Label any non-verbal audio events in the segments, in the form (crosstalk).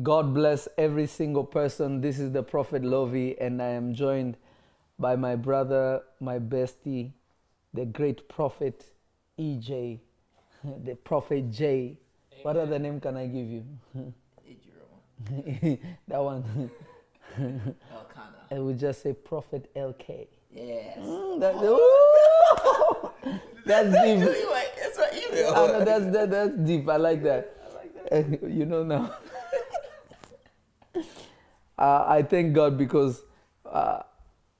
God bless every single person. This is the Prophet Lovi, and I am joined by my brother, my bestie, the great prophet EJ, (laughs) the Prophet J. What other name can I give you? Ejiro. (laughs) that one. (laughs) Elkanah. I would just say Prophet LK. Yes. Mm, that- ooh! that's deep. Like, my email. I know that's that, that's deep. I like that. you know now. Uh, I thank God because uh,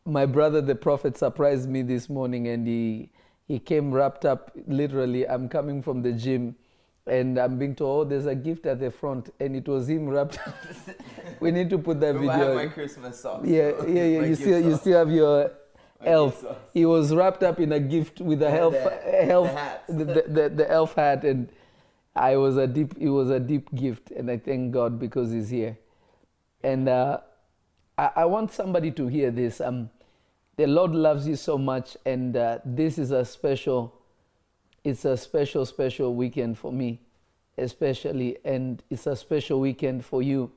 my brother, the prophet, surprised me this morning, and he he came wrapped up. Literally, I'm coming from the gym, and I'm being told, "Oh, there's a gift at the front," and it was him wrapped. up. (laughs) we need to put that Bro, I have video. my Christmas socks. Yeah, yeah, yeah. (laughs) My You still, you still have your elf. He was wrapped up in a gift with a Yeah, elf, the- elf, the, the, the, the elf hat, and I was a deep. It was a deep gift, and I thank God because He's here. And uh, I, I want somebody to hear this. Um, the Lord loves you so much, and uh, this is a special. It's a special, special weekend for me, especially, and it's a special weekend for you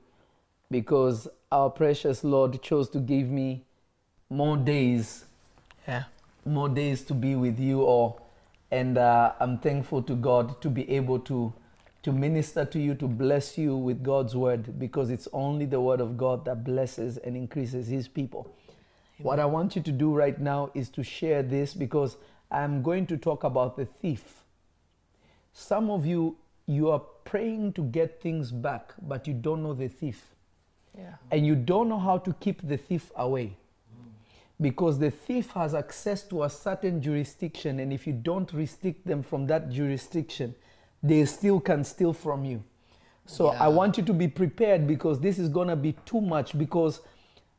because our precious Lord chose to give me more days, Yeah. more days to be with you all. And uh, I'm thankful to God to be able to, to minister to you, to bless you with God's word, because it's only the word of God that blesses and increases his people. What I want you to do right now is to share this because I'm going to talk about the thief. Some of you, you are praying to get things back, but you don't know the thief Yeah. and you don't know how to keep the thief away because the thief has access to a certain jurisdiction and if you don't restrict them from that jurisdiction they still can steal from you so i want you to be prepared because this is going to be too much because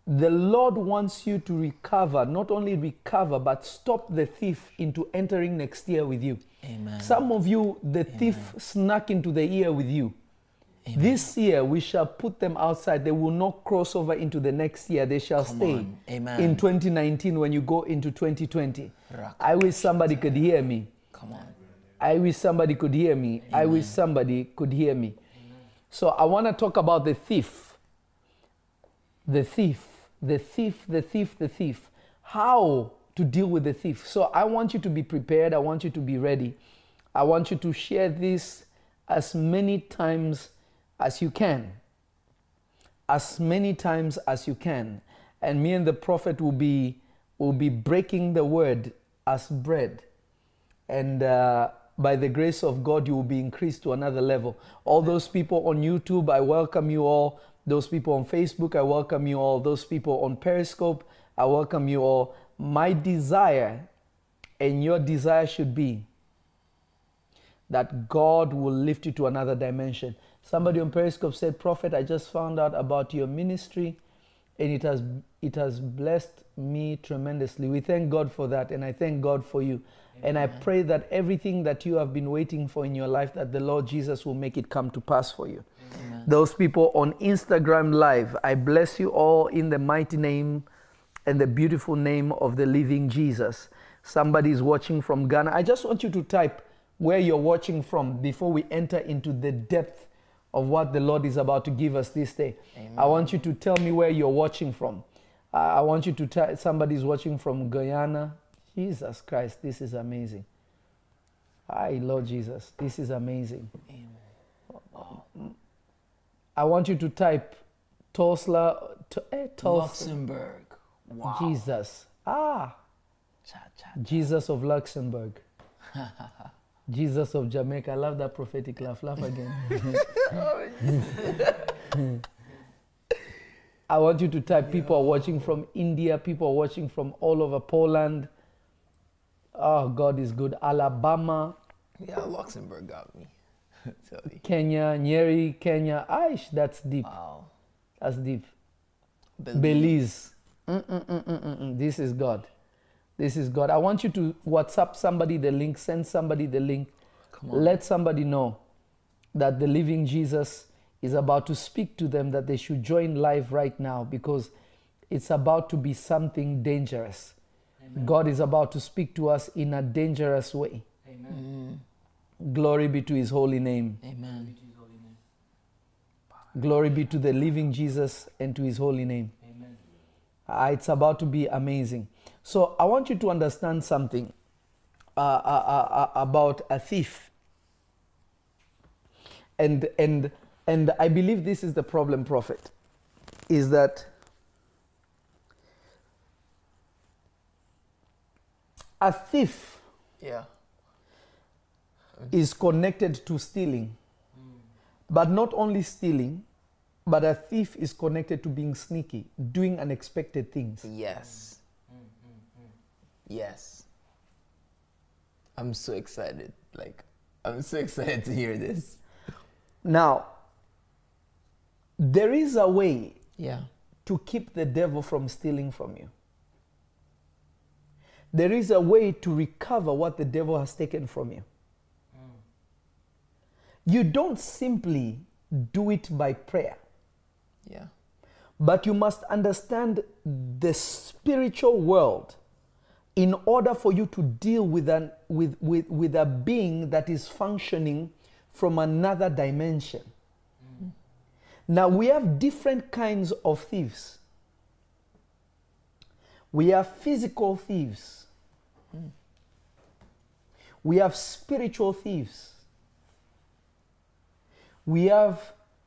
the lord wants you to recover not only recover but stop the thief into entering next year with you Amen. some of you the thief snuck into the year with you Amen. this year we shall put them outside. They will not cross over into the next year. They shall Come stay. Amen. in 2019 when you go into 2020. Rock. I wish somebody could hear me. Come on. I wish somebody could hear me. I wish somebody could hear me. So I want to talk about the thief. The thief, the thief, the thief, the thief. How to deal with the thief. So I want you to be prepared. I want you to be ready. I want you to share this as many times as you can. As many times as you can. And me and the prophet will be will be breaking the word as bread and uh, by the grace of God, you will be increased to another level. All those people on YouTube, I welcome you all. Those people on Facebook, I welcome you all. Those people on Periscope, I welcome you all. My desire and your desire should be that God will lift you to another dimension. Somebody on Periscope said, Prophet, I just found out about your ministry and it has it has blessed me tremendously. We thank God for that and I thank God for you. And I pray that everything that you have been waiting for in your life that the Lord Jesus will make it come to pass for you. Those people on Instagram live, I bless you all in the mighty name and the beautiful name of the living Jesus. Somebody is watching from Ghana. I just want you to type where you're watching from before we enter into the depth of what the Lord is about to give us this day. I want you to tell me where you're watching from. Uh, I want you to type somebody's watching from Guyana. Jesus Christ, this is amazing. Hi, Lord Jesus, this is amazing. I want you to type Tulsa, t- eh, Luxembourg. Wow. Jesus. Ah, Cha, cha. Jesus of Luxembourg. (laughs) Jesus of Jamaica. I love that prophetic laugh. Laugh again. (laughs) (laughs) I want you to type people are watching from India, people are watching from all over Poland. Oh, God is good. Alabama, Yeah, Luxembourg got me. (laughs) Kenya, Nyeri, Kenya. Aish, that's deep. Wow. That's deep. Belize. Mm-mm-mm-mm-mm. This is God. This is God. I want you to WhatsApp somebody the link, send somebody the link. Come on. Let somebody know that the living Jesus is about to speak to them that they should join live right now because it's about to be something dangerous. God is about to speak to us in a dangerous way. Mm. Glory be to his holy name. Amen. Glory be to the living Jesus and to his holy name. Amen. Uh, it's about to be amazing. So I want you to understand something uh, uh, uh, uh, about a thief. And, and, and I believe this is the problem, prophet, is that a thief Yeah. is connected to stealing. But not only stealing, but a thief is connected to being sneaky, doing unexpected things. Yes. Yes. I'm so excited. Like, I'm so (laughs) excited to hear this. Now, there is a way Yeah. to keep the devil from stealing from you. There is a way to recover what the devil has taken from you. Mm. You don't simply do it by prayer, Yeah. but you must understand the spiritual world in order for you to deal with, an, with, with, with a being that is functioning from another dimension. Now, we have different kinds of thieves. We have physical thieves. We have spiritual thieves. We have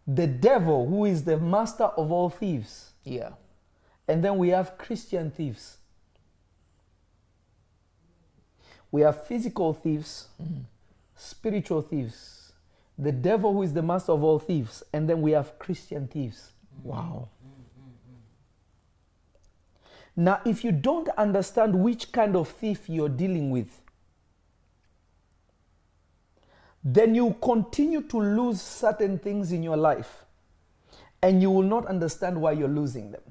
the devil, who is the master of all thieves. Yeah. And then we have Christian thieves. We have physical thieves, mm-hmm. spiritual thieves, the devil, who is the master of all thieves, and then we have Christian thieves. Wow. Now, if you don't understand which kind of thief you're dealing with, then you continue to lose certain things in your life and you will not understand why you're losing them.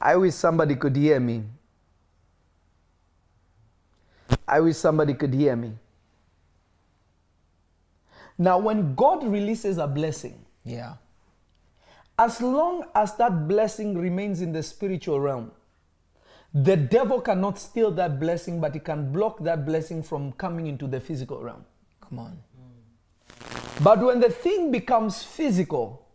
I wish somebody could hear me. I wish somebody could hear me. Now, when God releases a blessing, Yeah. as long as that blessing remains in the spiritual realm, the devil cannot steal that blessing, but he can block that blessing from coming into the physical realm. Come on. But when the thing becomes physical,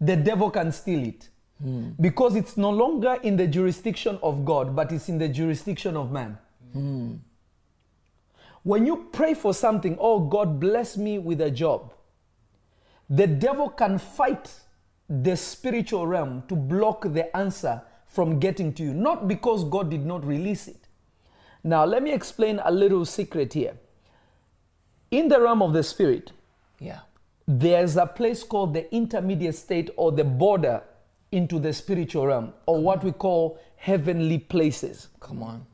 the devil can steal it. Hmm. Because it's no longer in the jurisdiction of God, but it's in the jurisdiction of man. Hmm. When you pray for something, oh God, bless me with a job, the devil can fight the spiritual realm to block the answer from getting to you, not because God did not release it. Now, let me explain a little secret here. In the realm of the spirit, Yeah. there's a place called the intermediate state or the border into the spiritual realm, or what we call heavenly places. Come on.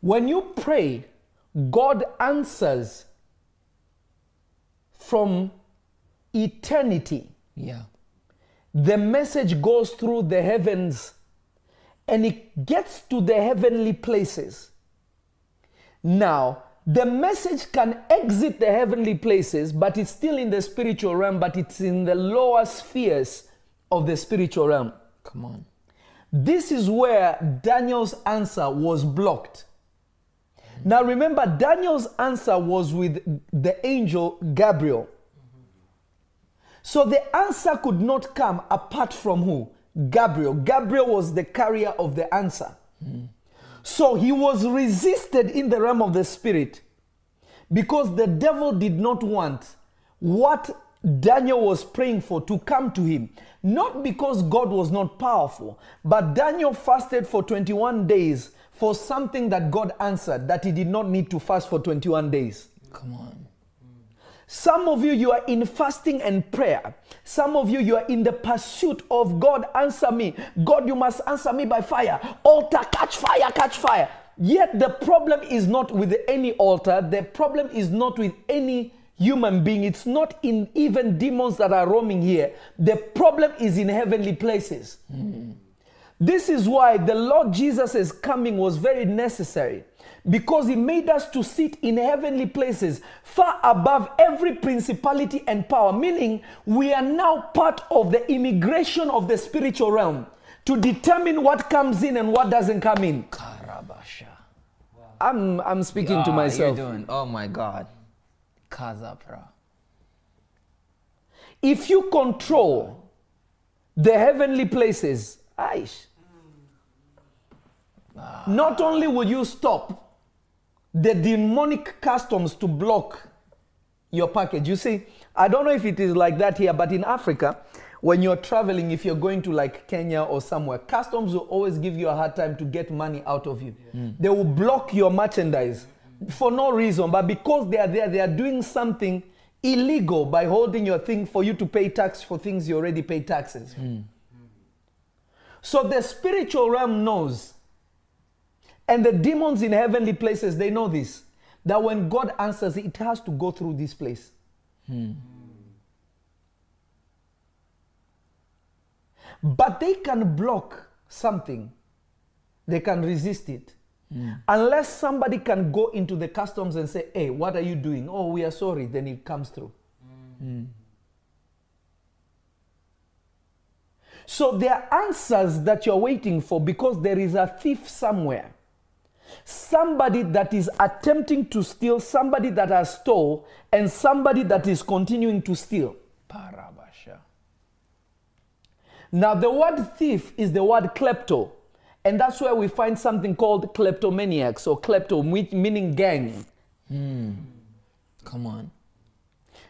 When you pray, God answers from eternity. Yeah. The message goes through the heavens and it gets to the heavenly places. Now, the message can exit the heavenly places, but it's still in the spiritual realm, but it's in the lower spheres of the spiritual realm. Come on. This is where Daniel's answer was blocked. Now remember, Daniel's answer was with the angel Gabriel. So the answer could not come apart from who? Gabriel. Gabriel was the carrier of the answer. So he was resisted in the realm of the spirit because the devil did not want what Daniel was praying for to come to him. Not because God was not powerful, but Daniel fasted for 21 days for something that God answered that he did not need to fast for 21 days. Come on. Some of you, you are in fasting and prayer. Some of you, you are in the pursuit of God, answer me. God, you must answer me by fire. Altar, catch fire, catch fire. Yet the problem is not with any altar, the problem is not with any human being. It's not in even demons that are roaming here. The problem is in heavenly places. This is why the Lord Jesus' coming was very necessary because he made us to sit in heavenly places far above every principality and power, meaning we are now part of the immigration of the spiritual realm to determine what comes in and what doesn't come in. Karabasha. I'm, I'm speaking to myself. Oh my God. Kaza, bro. If you control the heavenly places, aish, not only will you stop the demonic customs to block your package. You see, I don't know if it is like that here, but in Africa, when you're traveling, if you're going to like Kenya or somewhere, customs will always give you a hard time to get money out of you. They will block your merchandise for no reason, but because they are there, they are doing something illegal by holding your thing for you to pay tax for things you already pay taxes. Hmm. So the spiritual realm knows, and the demons in heavenly places, they know this that when God answers, it has to go through this place. Hmm. But they can block something, they can resist it. Mm. Unless somebody can go into the customs and say, Hey, what are you doing? Oh, we are sorry, then it comes through. Mm. Mm. So there are answers that you're waiting for because there is a thief somewhere. Somebody that is attempting to steal, somebody that has stole, and somebody that is continuing to steal. Parabasha. Now, the word thief is the word klepto, and that's where we find something called kleptomaniacs or klepto, meaning gang. Come on.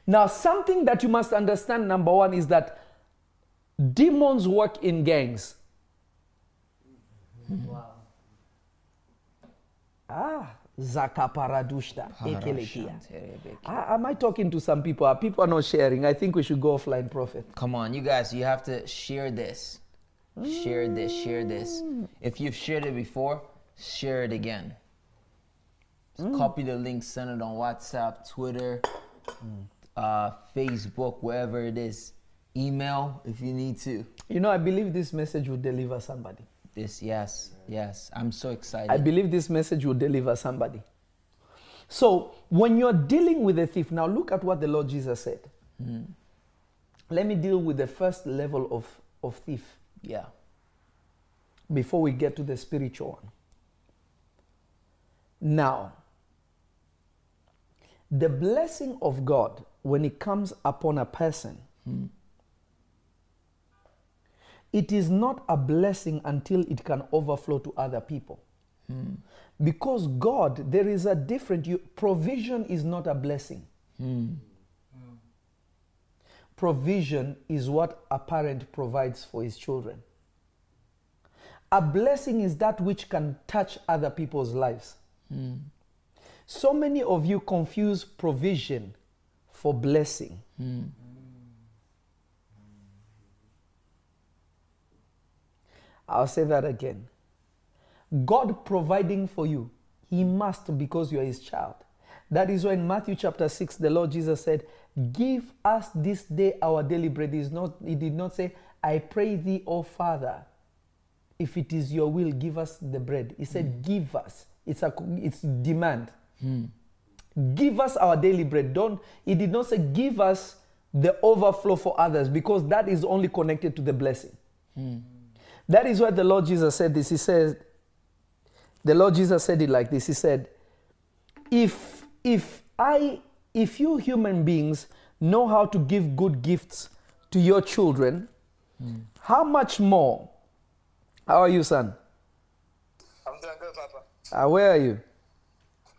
Now, something that you must understand, number one, is that demons work in gangs. Wow. Ah, Zakaparadushta. Ekelekia. Ah, Am I talking to some people? Are people are not sharing? I think we should go offline, Prophet. Come on, you guys, you have to share this. Share this, share this. If you've shared it before, share it again. Mm. Copy the link, send it on WhatsApp, Twitter, mm. uh, Facebook, wherever it is. Email if you need to. You know, I believe this message will deliver somebody. This, yes, yes. I'm so excited. I believe this message will deliver somebody. So, when you're dealing with a thief, now look at what the Lord Jesus said. Mm. Let me deal with the first level of, of thief yeah. before we get to the spiritual one. Now, the blessing of God, when it comes upon a person, it is not a blessing until it can overflow to other people. Because God, there is a different, you, provision is not a blessing. Hmm. Provision is what a parent provides for his children. A blessing is that which can touch other people's lives. Hmm. So many of you confuse provision for blessing. Hmm. I'll say that again. God providing for you, He must because you are His child. That is why in Matthew chapter 6, the Lord Jesus said, Give us this day our daily bread. He, is not, he did not say, I pray thee, O Father, if it is your will, give us the bread. He said, hmm. Give us. It's a it's demand. Hmm. Give us our daily bread. Don't he did not say give us the overflow for others because that is only connected to the blessing. Hmm. That is why the Lord Jesus said this. He says, the Lord Jesus said it like this. He said, if if I if you human beings know how to give good gifts to your children, how much more? How are you, son? I'm doing good, Papa. Uh, where are you?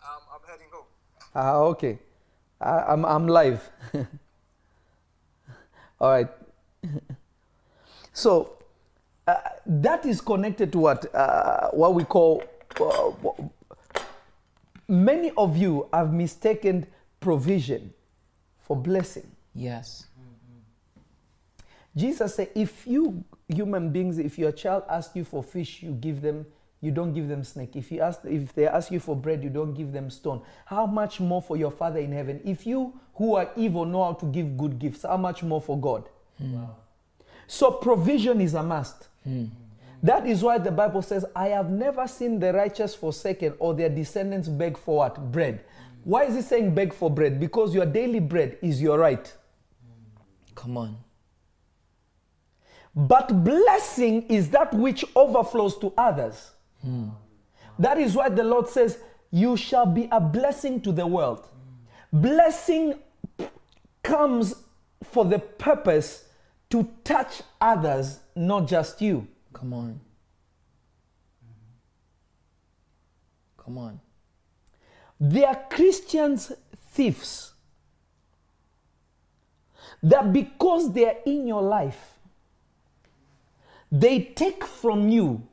Um, I'm heading home. Ah, okay. I, I'm, I'm live. (laughs) All right. so uh, that is connected to what uh, what we call. Uh, many of you have mistaken provision for blessing. Yes. Jesus said, if you human beings, if your child asks you for fish, you give them, you don't give them snake. If you ask, if they ask you for bread, you don't give them stone. How much more for your Father in heaven? If you who are evil know how to give good gifts, how much more for God? Hmm. Wow. So provision is a must. Hmm. That is why the Bible says, I have never seen the righteous forsaken or their descendants beg for what? Bread. Why is he saying beg for bread? Because your daily bread is your right. Come on. But blessing is that which overflows to others. Hmm. That is why the Lord says, You shall be a blessing to the world. Blessing comes for the purpose to touch others, not just you. Come on. Come on. They are Christians thieves. That because they are in your life, they take from you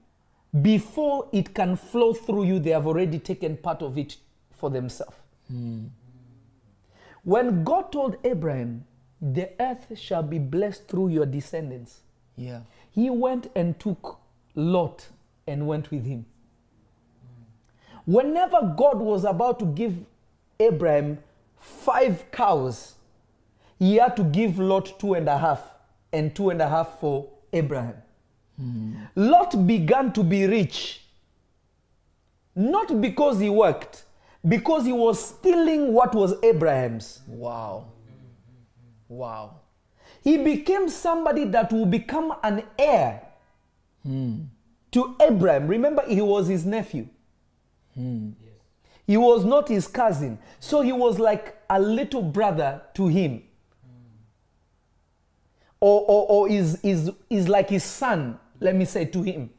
before it can flow through you, they have already taken part of it for themselves. Hmm. When God told Abraham, the earth shall be blessed through your descendants, Yeah. he went and took Lot and went with him. Whenever God was about to give Abraham five cows, he had to give Lot two and a half, and two and a half for Abraham. Lot began to be rich, not because he worked, because he was stealing what was Abraham's. Wow. Wow. He became somebody that will become an heir hmm. to Abraham. Remember, he was his nephew. Hmm. He was not his cousin. So he was like a little brother to him. Hmm. Or, or, or is, is, is like his son, let me say, to him.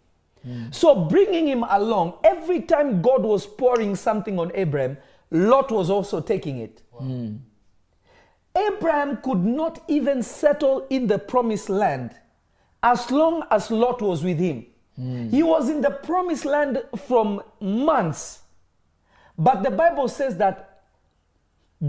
Hmm. So bringing him along, every time God was pouring something on Abraham, Lot was also taking it. Abraham could not even settle in the promised land as long as Lot was with him. Hmm. He was in the promised land from months. But the Bible says that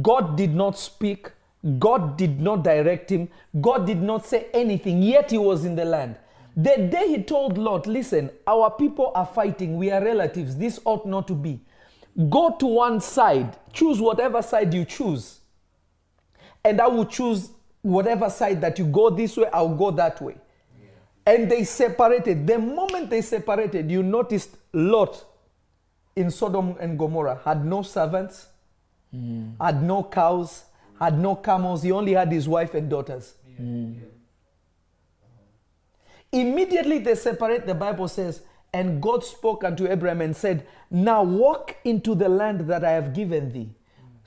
God did not speak, God did not direct him, God did not say anything, yet he was in the land. The day he told Lot, Listen, our people are fighting, we are relatives, this ought not to be. Go to one side, choose whatever side you choose and I will choose whatever side that you go this way, I'll go that way. And they separated. The moment they separated, you noticed Lot in Sodom and Gomorrah had no servants, hmm. had no cows, had no camels. He only had his wife and daughters. Hmm. Immediately they separate, the Bible says, and God spoke unto Abraham and said, Now walk into the land that I have given thee.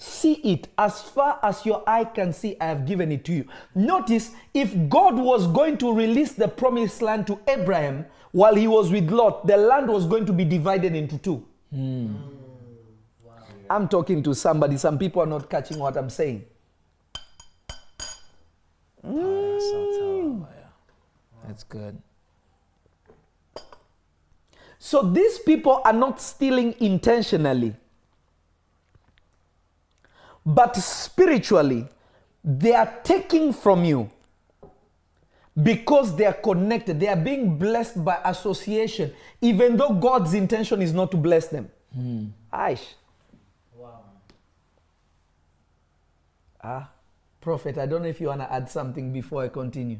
See it as far as your eye can see, I have given it to you. Notice if God was going to release the promised land to Abraham while he was with Lot, the land was going to be divided into two. Hmm. I'm talking to somebody. Some people are not catching what I'm saying. Hmm. That's good. So these people are not stealing intentionally. But spiritually, they are taking from you because they are connected. They are being blessed by association, even though God's intention is not to bless them. Aish. Wow. Ah, Prophet, I don't know if you want to add something before I continue.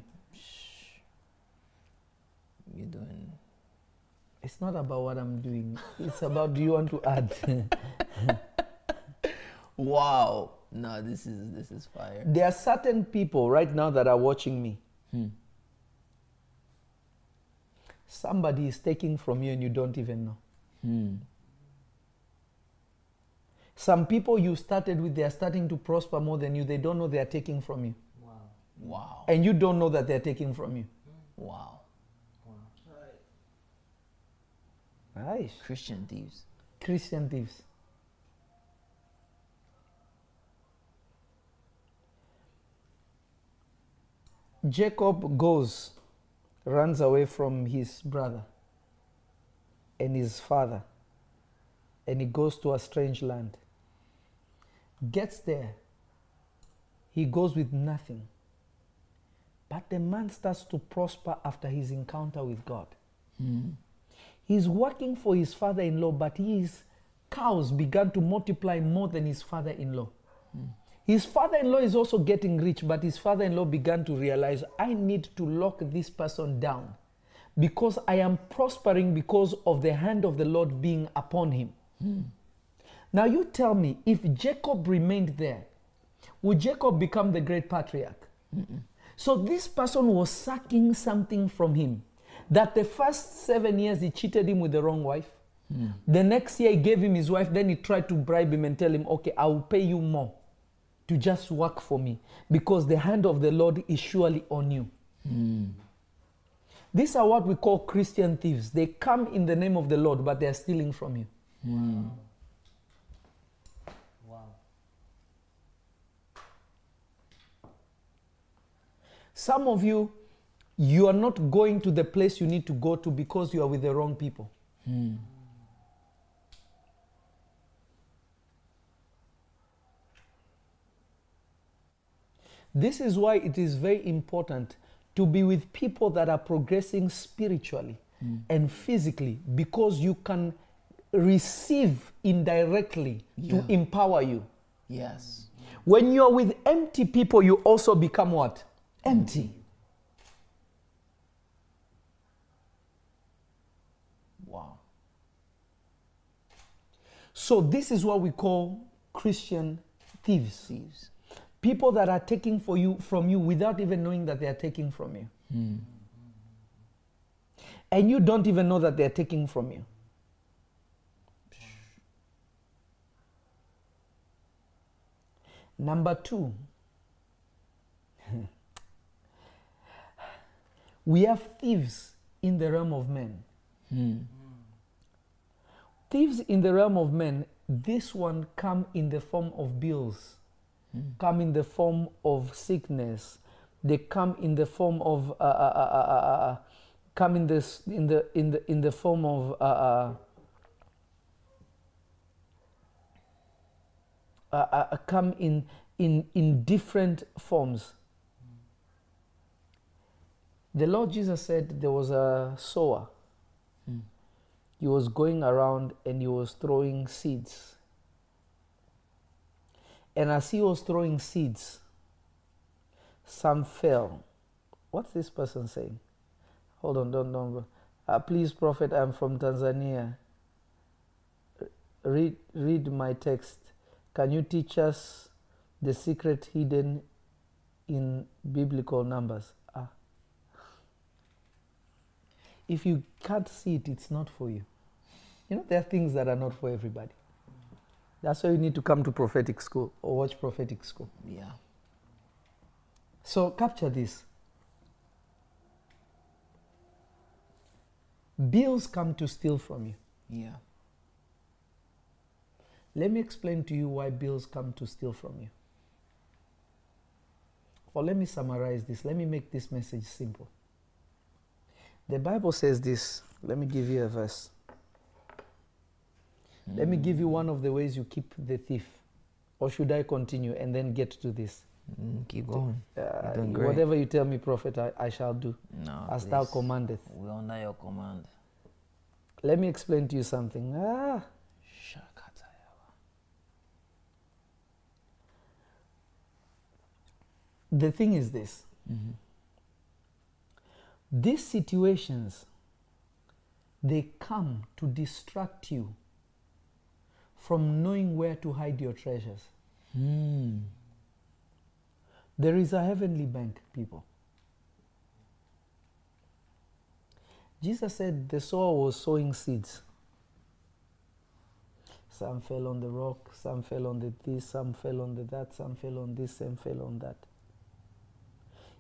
You're doing. It's not about what I'm doing, it's about do you want to add? (laughs) Wow. No, this is this is fire. There are certain people right now that are watching me. Hmm. Somebody is taking from you and you don't even know. Hmm. Some people you started with, they are starting to prosper more than you. They don't know they are taking from you. Wow. Wow. And you don't know that they are taking from you. Wow. Nice. Christian thieves. Christian thieves. Jacob goes, runs away from his brother and his father, and he goes to a strange land. Gets there, he goes with nothing. But the man starts to prosper after his encounter with God. Hmm. He's working for his father in law, but his cows began to multiply more than his father in law. Hmm. His father in law is also getting rich, but his father in law began to realize I need to lock this person down because I am prospering because of the hand of the Lord being upon him. Now, you tell me if Jacob remained there, would Jacob become the great patriarch? So, this person was sucking something from him that the first seven years he cheated him with the wrong wife. The next year, he gave him his wife. Then he tried to bribe him and tell him, Okay, I will pay you more to just work for me because the hand of the Lord is surely on you. Hmm. These are what we call Christian thieves. They come in the name of the Lord, but they are stealing from you. Wow. Some of you, you are not going to the place you need to go to because you are with the wrong people. Hmm. This is why it is very important to be with people that are progressing spiritually mm. and physically because you can receive indirectly Yeah. to empower you. Yes. When you're with empty people, you also become what? Empty. Wow. So, this is what we call Christian thieves. Thieves. People that are taking for you from you without even knowing that they are taking from you. Hmm. And you don't even know that they are taking from you. Number two, (laughs) we have thieves in the realm of men. Hmm. Thieves in the realm of men, this one come in the form of bills, come in the form of sickness, they come in the form of uh, uh, uh, uh, uh, uh, come in this in the in the in the form of uh, uh, uh, uh, come in in in different forms. The Lord Jesus said there was a sower. He was going around and he was throwing seeds. And as he was throwing seeds, some fell. What's this person saying? Hold on, don't, don't. Uh, please, Prophet, I'm from Tanzania. Read, read my text. Can you teach us the secret hidden in biblical numbers? Ah. If you can't see it, it's not for you. You know, there are things that are not for everybody. That's why you need to come to prophetic school or watch prophetic school. Yeah. So capture this. Bills come to steal from you. Yeah. Let me explain to you why bills come to steal from you. Or let me summarize this. Let me make this message simple. The Bible says this. Let me give you a verse. Let me give you one of the ways you keep the thief. Or should I continue and then get to this? Mm, keep going. Uh, whatever you tell me, prophet, I, I shall do, No. as thou please. commandeth. We under your command. Let me explain to you something. Ah, the thing is this Mm-hmm. these situations they come to distract you from knowing where to hide your treasures. Mm. there is a heavenly bank people. Jesus said the sower was sowing seeds. Some fell on the rock some fell on the this some fell on the that some fell on this some fell on that.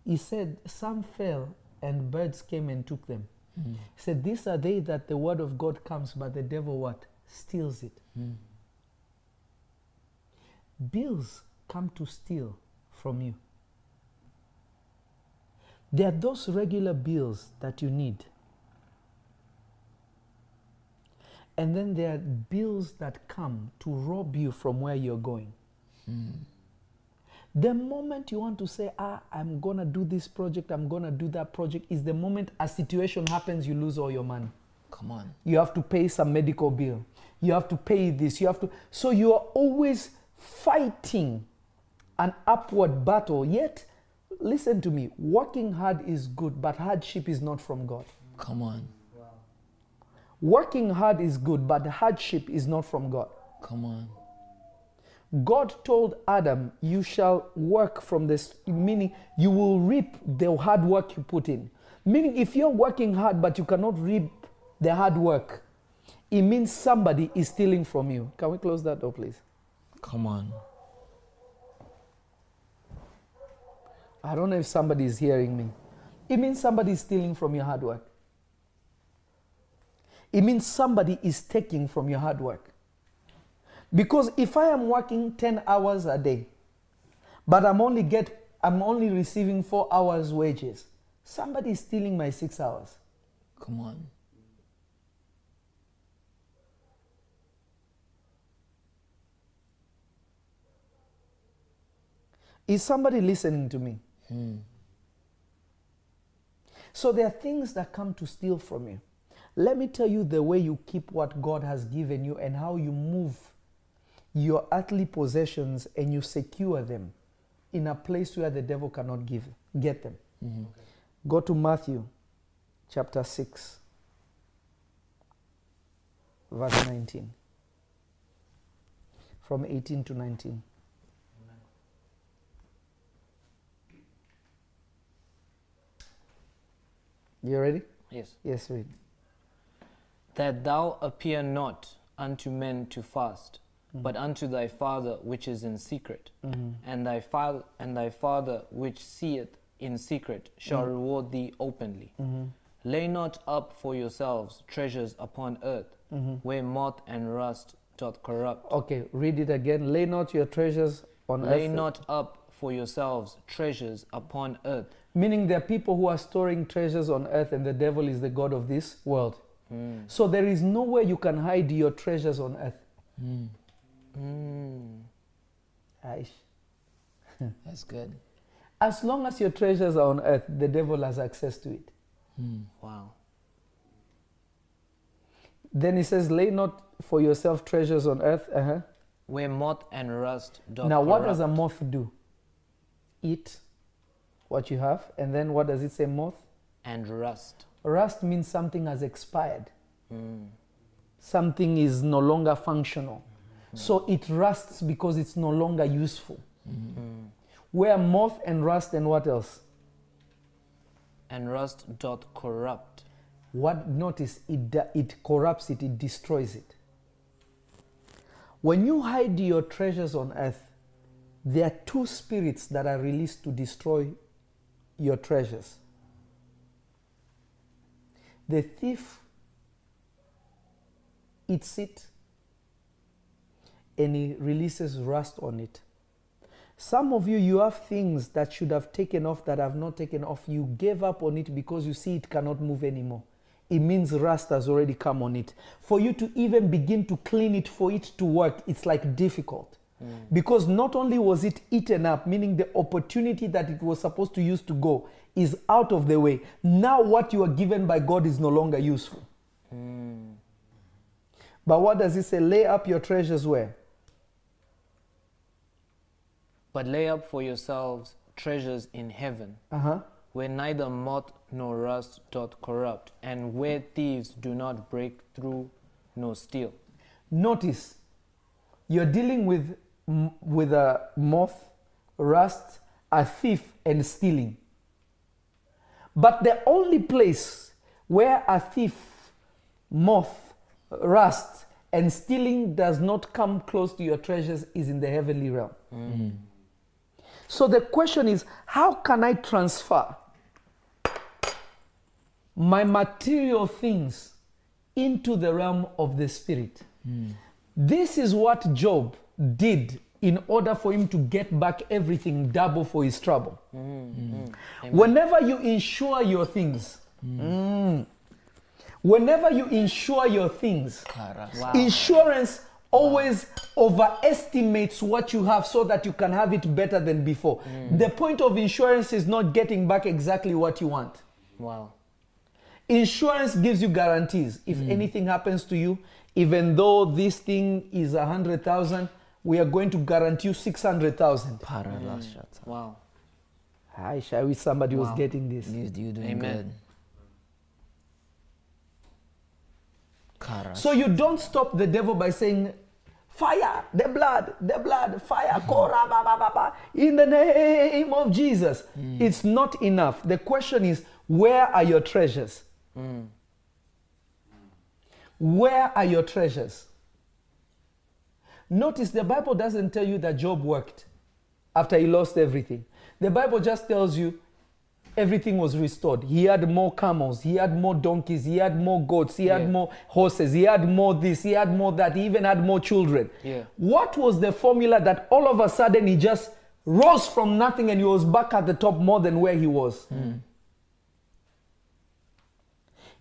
He said some fell and birds came and took them. Mm. he said these are they that the word of god comes but the devil what? Steals it. Mm. Bills come to steal from you. There are those regular bills that you need. And then there are bills that come to rob you from where you're going. The moment you want to say ah i'm gonna do this project i'm gonna do that project is the moment a situation happens you lose all your money. Come on. you have to pay some medical bill. You have to pay this. You have to so you are always fighting an upward battle yet listen to me working hard is good but hardship is not from god Come on. working hard is good but hardship is not from god Come on. god told adam you shall work from this meaning you will reap the hard work you put in meaning if you're working hard but you cannot reap the hard work it means somebody is stealing from you. Can we close that door, please? Come on. I don't know if somebody is hearing me. It means somebody is stealing from your hard work. It means somebody is taking from your hard work. Because if I am working 10 hours a day, but I'm only get I'm only receiving 4 hours wages, somebody is stealing my 6 hours. Come on. Is somebody listening to me? So there are things that come to steal from you. Let me tell you the way you keep what God has given you and how you move your earthly possessions and you secure them in a place where the devil cannot give get them. Mm-hmm. Go to Matthew chapter 6 verse 19 from 18 to 19. You ready? Yes. Yes, read. That thou appear not unto men to fast, mm-hmm. but unto thy Father which is in secret. Mm-hmm. And thy father and thy Father which seeth in secret shall mm-hmm. reward thee openly. Lay not up for yourselves treasures upon earth, where moth and rust doth corrupt. Okay, read it again. Lay not your treasures on Lay earth. not up for yourselves treasures upon earth. Meaning there are people who are storing treasures on earth and the devil is the God of this world. So there is nowhere you can hide your treasures on earth. Mm. Aish. (laughs) That's good. As long as your treasures are on earth, the devil has access to it. Wow. Then he says, Lay not for yourself treasures on earth. Uh-huh. Where moth and rust doth Now, what does a moth do? Eat what you have. And then what does it say, moth? and rust. Rust means something has expired. Hmm. Something is no longer functional. Hmm. So it rusts because it's no longer useful. Hmm. Where moth and rust and what else? And rust doth corrupt. What notice it da- it corrupts it, it destroys it. When you hide your treasures on earth, there are two spirits that are released to destroy your treasures. The thief eats it and he releases rust on it. Some of you, you have things that should have taken off that have not taken off. You gave up on it because you see it cannot move anymore. It means rust has already come on it. For you to even begin to clean it, for it to work, it's like difficult. Because not only was it eaten up, meaning the opportunity that it was supposed to use to go is out of the way. Now, what you are given by God is no longer useful. But what does it say? Lay up your treasures where? But lay up for yourselves treasures in heaven, Uh huh. where neither moth nor rust doth corrupt, and where thieves do not break through nor steal. Notice, you're dealing with with a moth, rust, a thief, and stealing. But the only place where a thief, moth, rust, and stealing does not come close to your treasures is in the heavenly realm. Mm. So the question is, how can I transfer my material things into the realm of the spirit? Mm. This is what Job did in order for him to get back everything double for his trouble. Mm-hmm. Whenever you insure your things, mm, whenever you insure your things, Wow. insurance always overestimates what you have so that you can have it better than before. Mm. The point of insurance is not getting back exactly what you want. Wow. Insurance gives you guarantees. If mm. anything happens to you, even though this thing is a hundred thousand, we are going to guarantee you six hundred thousand. Paralashata. Wow. I I wish somebody was getting this. You, you doing Amen. good. Kara. So you don't stop the devil by saying, Fire, the blood, the blood, fire, mm-hmm. kora, ba, ba, ba, ba, in the name of Jesus. Mm. It's not enough. The question is, where are your treasures? Mm. Where are your treasures? Notice the Bible doesn't tell you that Job worked after he lost everything. The Bible just tells you everything was restored. He had more camels, he had more donkeys, he had more goats, he had more horses, he had more this, he had more that, he even had more children. Yeah. What was the formula that all of a sudden he just rose from nothing and he was back at the top more than where he was? Hmm.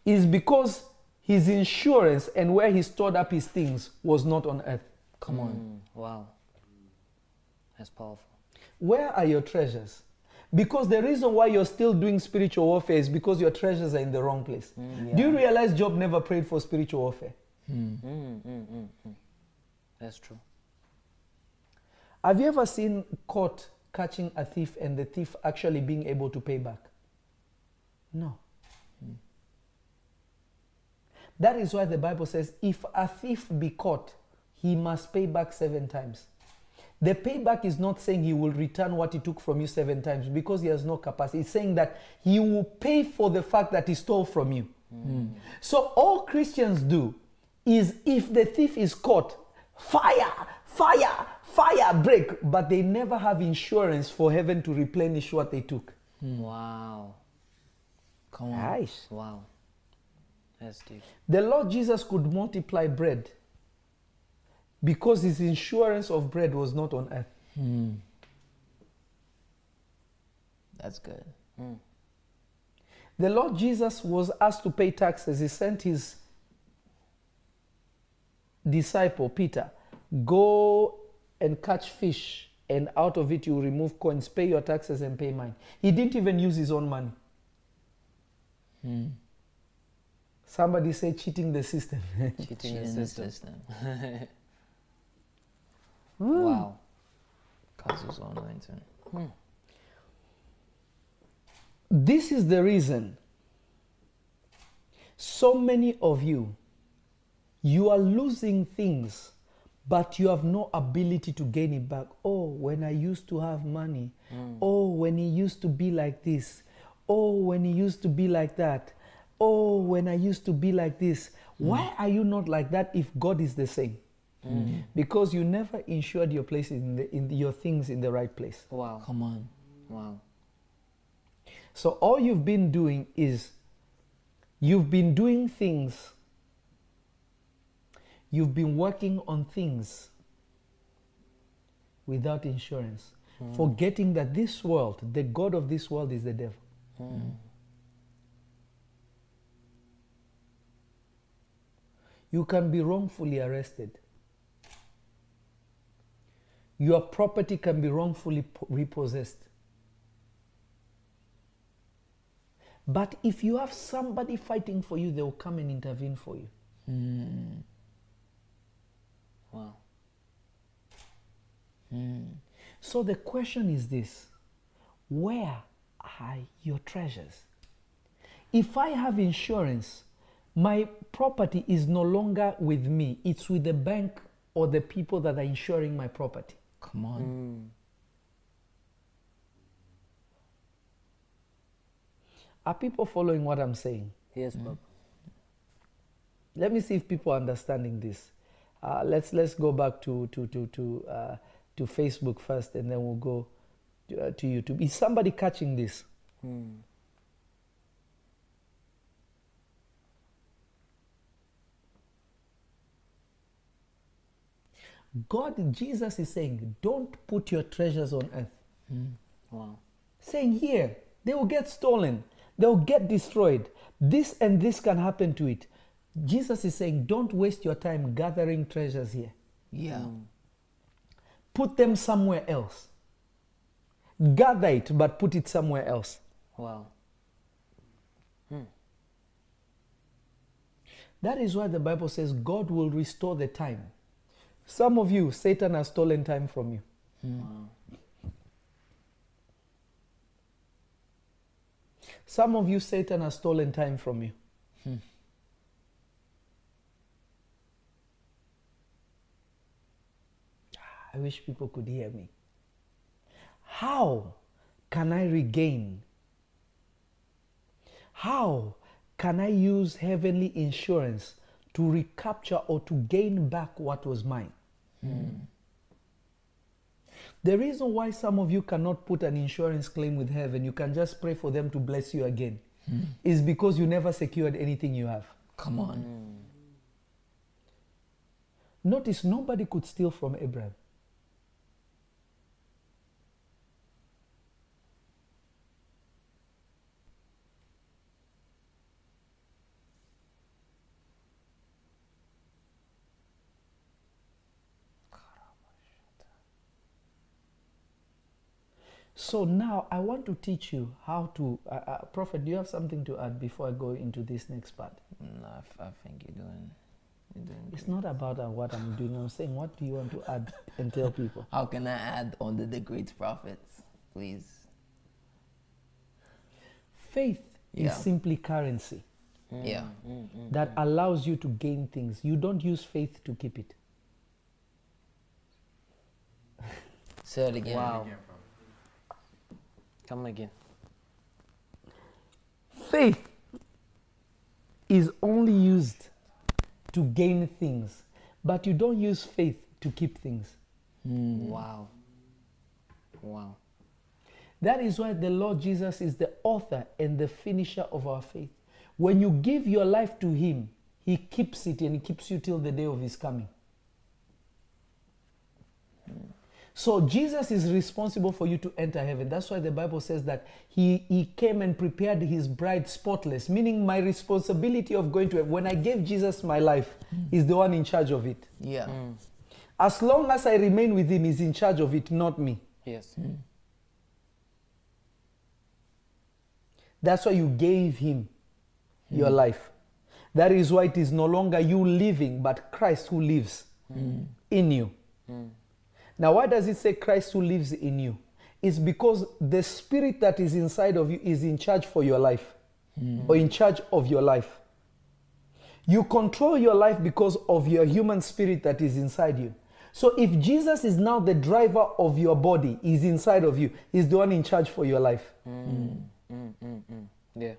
Is because his insurance and where he stored up his things was not on earth. Come on. Mm, wow. That's powerful. Where are your treasures? Because the reason why you're still doing spiritual warfare is because your treasures are in the wrong place. Do you realize Job never prayed for spiritual warfare? Mm, mm, mm, mm. That's true. Have you ever seen caught catching a thief and the thief actually being able to pay back? No. That is why the Bible says if a thief be caught, he must pay back seven times. The payback is not saying he will return what he took from you seven times because he has no capacity. It's saying that he will pay for the fact that he stole from you. Hmm. So all Christians do is if the thief is caught, fire, fire, fire, break, but they never have insurance for heaven to replenish what they took. Hmm. Wow. Come on. Nice. Wow. That's deep. The Lord Jesus could multiply bread because his insurance of bread was not on earth. Hmm. That's good. Hmm. The Lord Jesus was asked to pay taxes. He sent his disciple, Peter, go and catch fish, and out of it you remove coins, pay your taxes, and pay mine. He didn't even use his own money. Hmm. Somebody say cheating the system. Cheating (laughs) Cheating the the system. (laughs) Wow. Causes anointing. Hmm. This is the reason so many of you you are losing things but you have no ability to gain it back. Oh when i used to have money. Hmm. Oh when it used to be like this. Oh when it used to be like that. Oh when i used to be like this. Hmm. Why are you not like that if god is the same Mm. because you never insured your place in, the, in your things in the right place Wow. Come on. Wow. so all you've been doing is you've been doing things, you've been working on things without insurance, mm. forgetting that this world, the God of this world, is the devil. Mm. You can be wrongfully arrested. Your property can be wrongfully repossessed. But if you have somebody fighting for you, they will come and intervene for you. Hmm. Wow. Hmm. So the question is this Where are your treasures? If I have insurance, my property is no longer with me, it's with the bank or the people that are insuring my property. Come on. Are people following what I'm saying? Yes, Bob. Let me see if people are understanding this. Uh, let's let's go back to to to to uh, to Facebook first, and then we'll go to, uh, to YouTube. Is somebody catching this? God, Jesus is saying, don't put your treasures on earth. Hmm. Wow. Saying here, they will get stolen, they will get destroyed. This and this can happen to it. Jesus is saying, don't waste your time gathering treasures here. Yeah. Hmm. Put them somewhere else. Gather it, but put it somewhere else. Wow. Hmm. That is why the Bible says God will restore the time. Some of you, Satan has stolen time from you. Hmm. Some of you, Satan has stolen time from you. Hmm. Ah, I wish people could hear me. How can I regain? How can I use heavenly insurance to recapture or to gain back what was mine. Hmm. The reason why some of you cannot put an insurance claim with heaven, you can just pray for them to bless you again, hmm. is because you never secured anything you have. Come on. Hmm. Notice nobody could steal from Abraham. So now I want to teach you how to. Uh, uh, Prophet, do you have something to add before I go into this next part? No, I, f- I think you're doing. You're doing. It's not about uh, what I'm doing. I'm saying, what do you want to add and tell people? How can I add under the great prophets, please? Faith Yeah. is simply currency Yeah. that allows you to gain things. You don't use faith to keep it. Say it again. Wow. Come again. Faith is only used to gain things, but you don't use faith to keep things. Hmm. Wow. Wow. That is why the Lord Jesus is the author and the finisher of our faith. When you give your life to Him, He keeps it and He keeps you till the day of His coming. So Jesus is responsible for you to enter heaven. That's why the Bible says that He, he came and prepared His bride spotless, meaning my responsibility of going to heaven. When I gave Jesus my life, hmm. He's the one in charge of it. Yeah. Hmm. As long as I remain with Him, He's in charge of it, not me. Yes. Hmm. That's why you gave him your life. That is why it is no longer you living, but Christ who lives in you. Now, why does it say Christ who lives in you? It's because the spirit that is inside of you is in charge for your life or in charge of your life. You control your life because of your human spirit that is inside you. So if Jesus is now the driver of your body, is inside of you, he's the one in charge for your life. Mm, mm, mm. Yeah.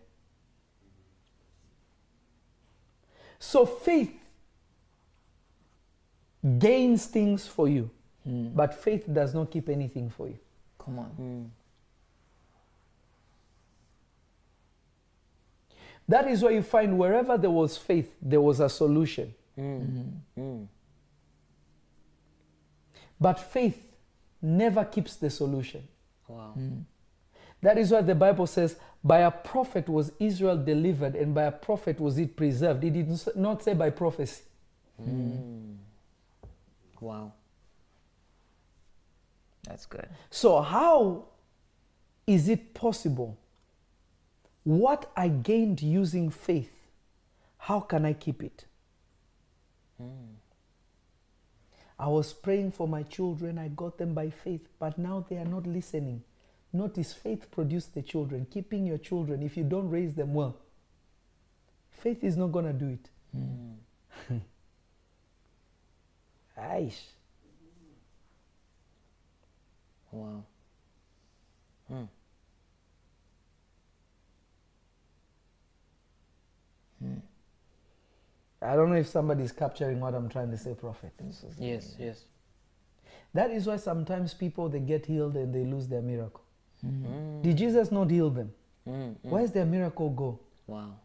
So faith gains things for you, Mm. but faith does not keep anything for you. Come on. Mm. That is why you find wherever there was faith, there was a solution. Mm. Mm-hmm. But faith never keeps the solution. Wow. That is why the Bible says, by a prophet was Israel delivered, and by a prophet was it preserved. It did not say by prophecy. Wow. That's good. So, how is it possible? What I gained using faith, how can I keep it? Hmm. I was praying for my children, I got them by faith, but now they are not listening. Notice faith produced the children. Keeping your children, if you don't raise them well, faith is not going to do it. Hmm. (laughs) Aish. Wow. Hmm. I don't know if somebody is capturing what I'm trying to say, Prophet. Yes, yes. That is why sometimes people they get healed and they lose their miracle. Did Jesus not heal them? Mm, Where's their miracle go? Wow.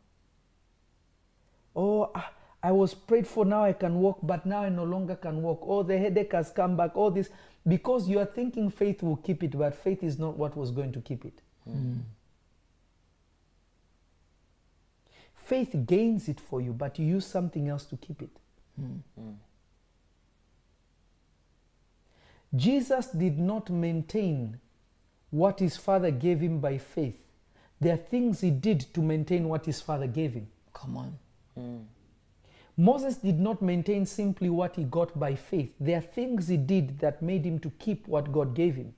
Oh, ah, I was prayed for, now I can walk, but now I no longer can walk. Oh, the headache has come back. All this because you are thinking faith will keep it, but faith is not what was going to keep it. Faith gains it for you, but you use something else to keep it. Jesus did not maintain what his father gave him by faith. There are things he did to maintain what his father gave him. Come on. Mm. Moses did not maintain simply what he got by faith. There are things he did that made him to keep what God gave him.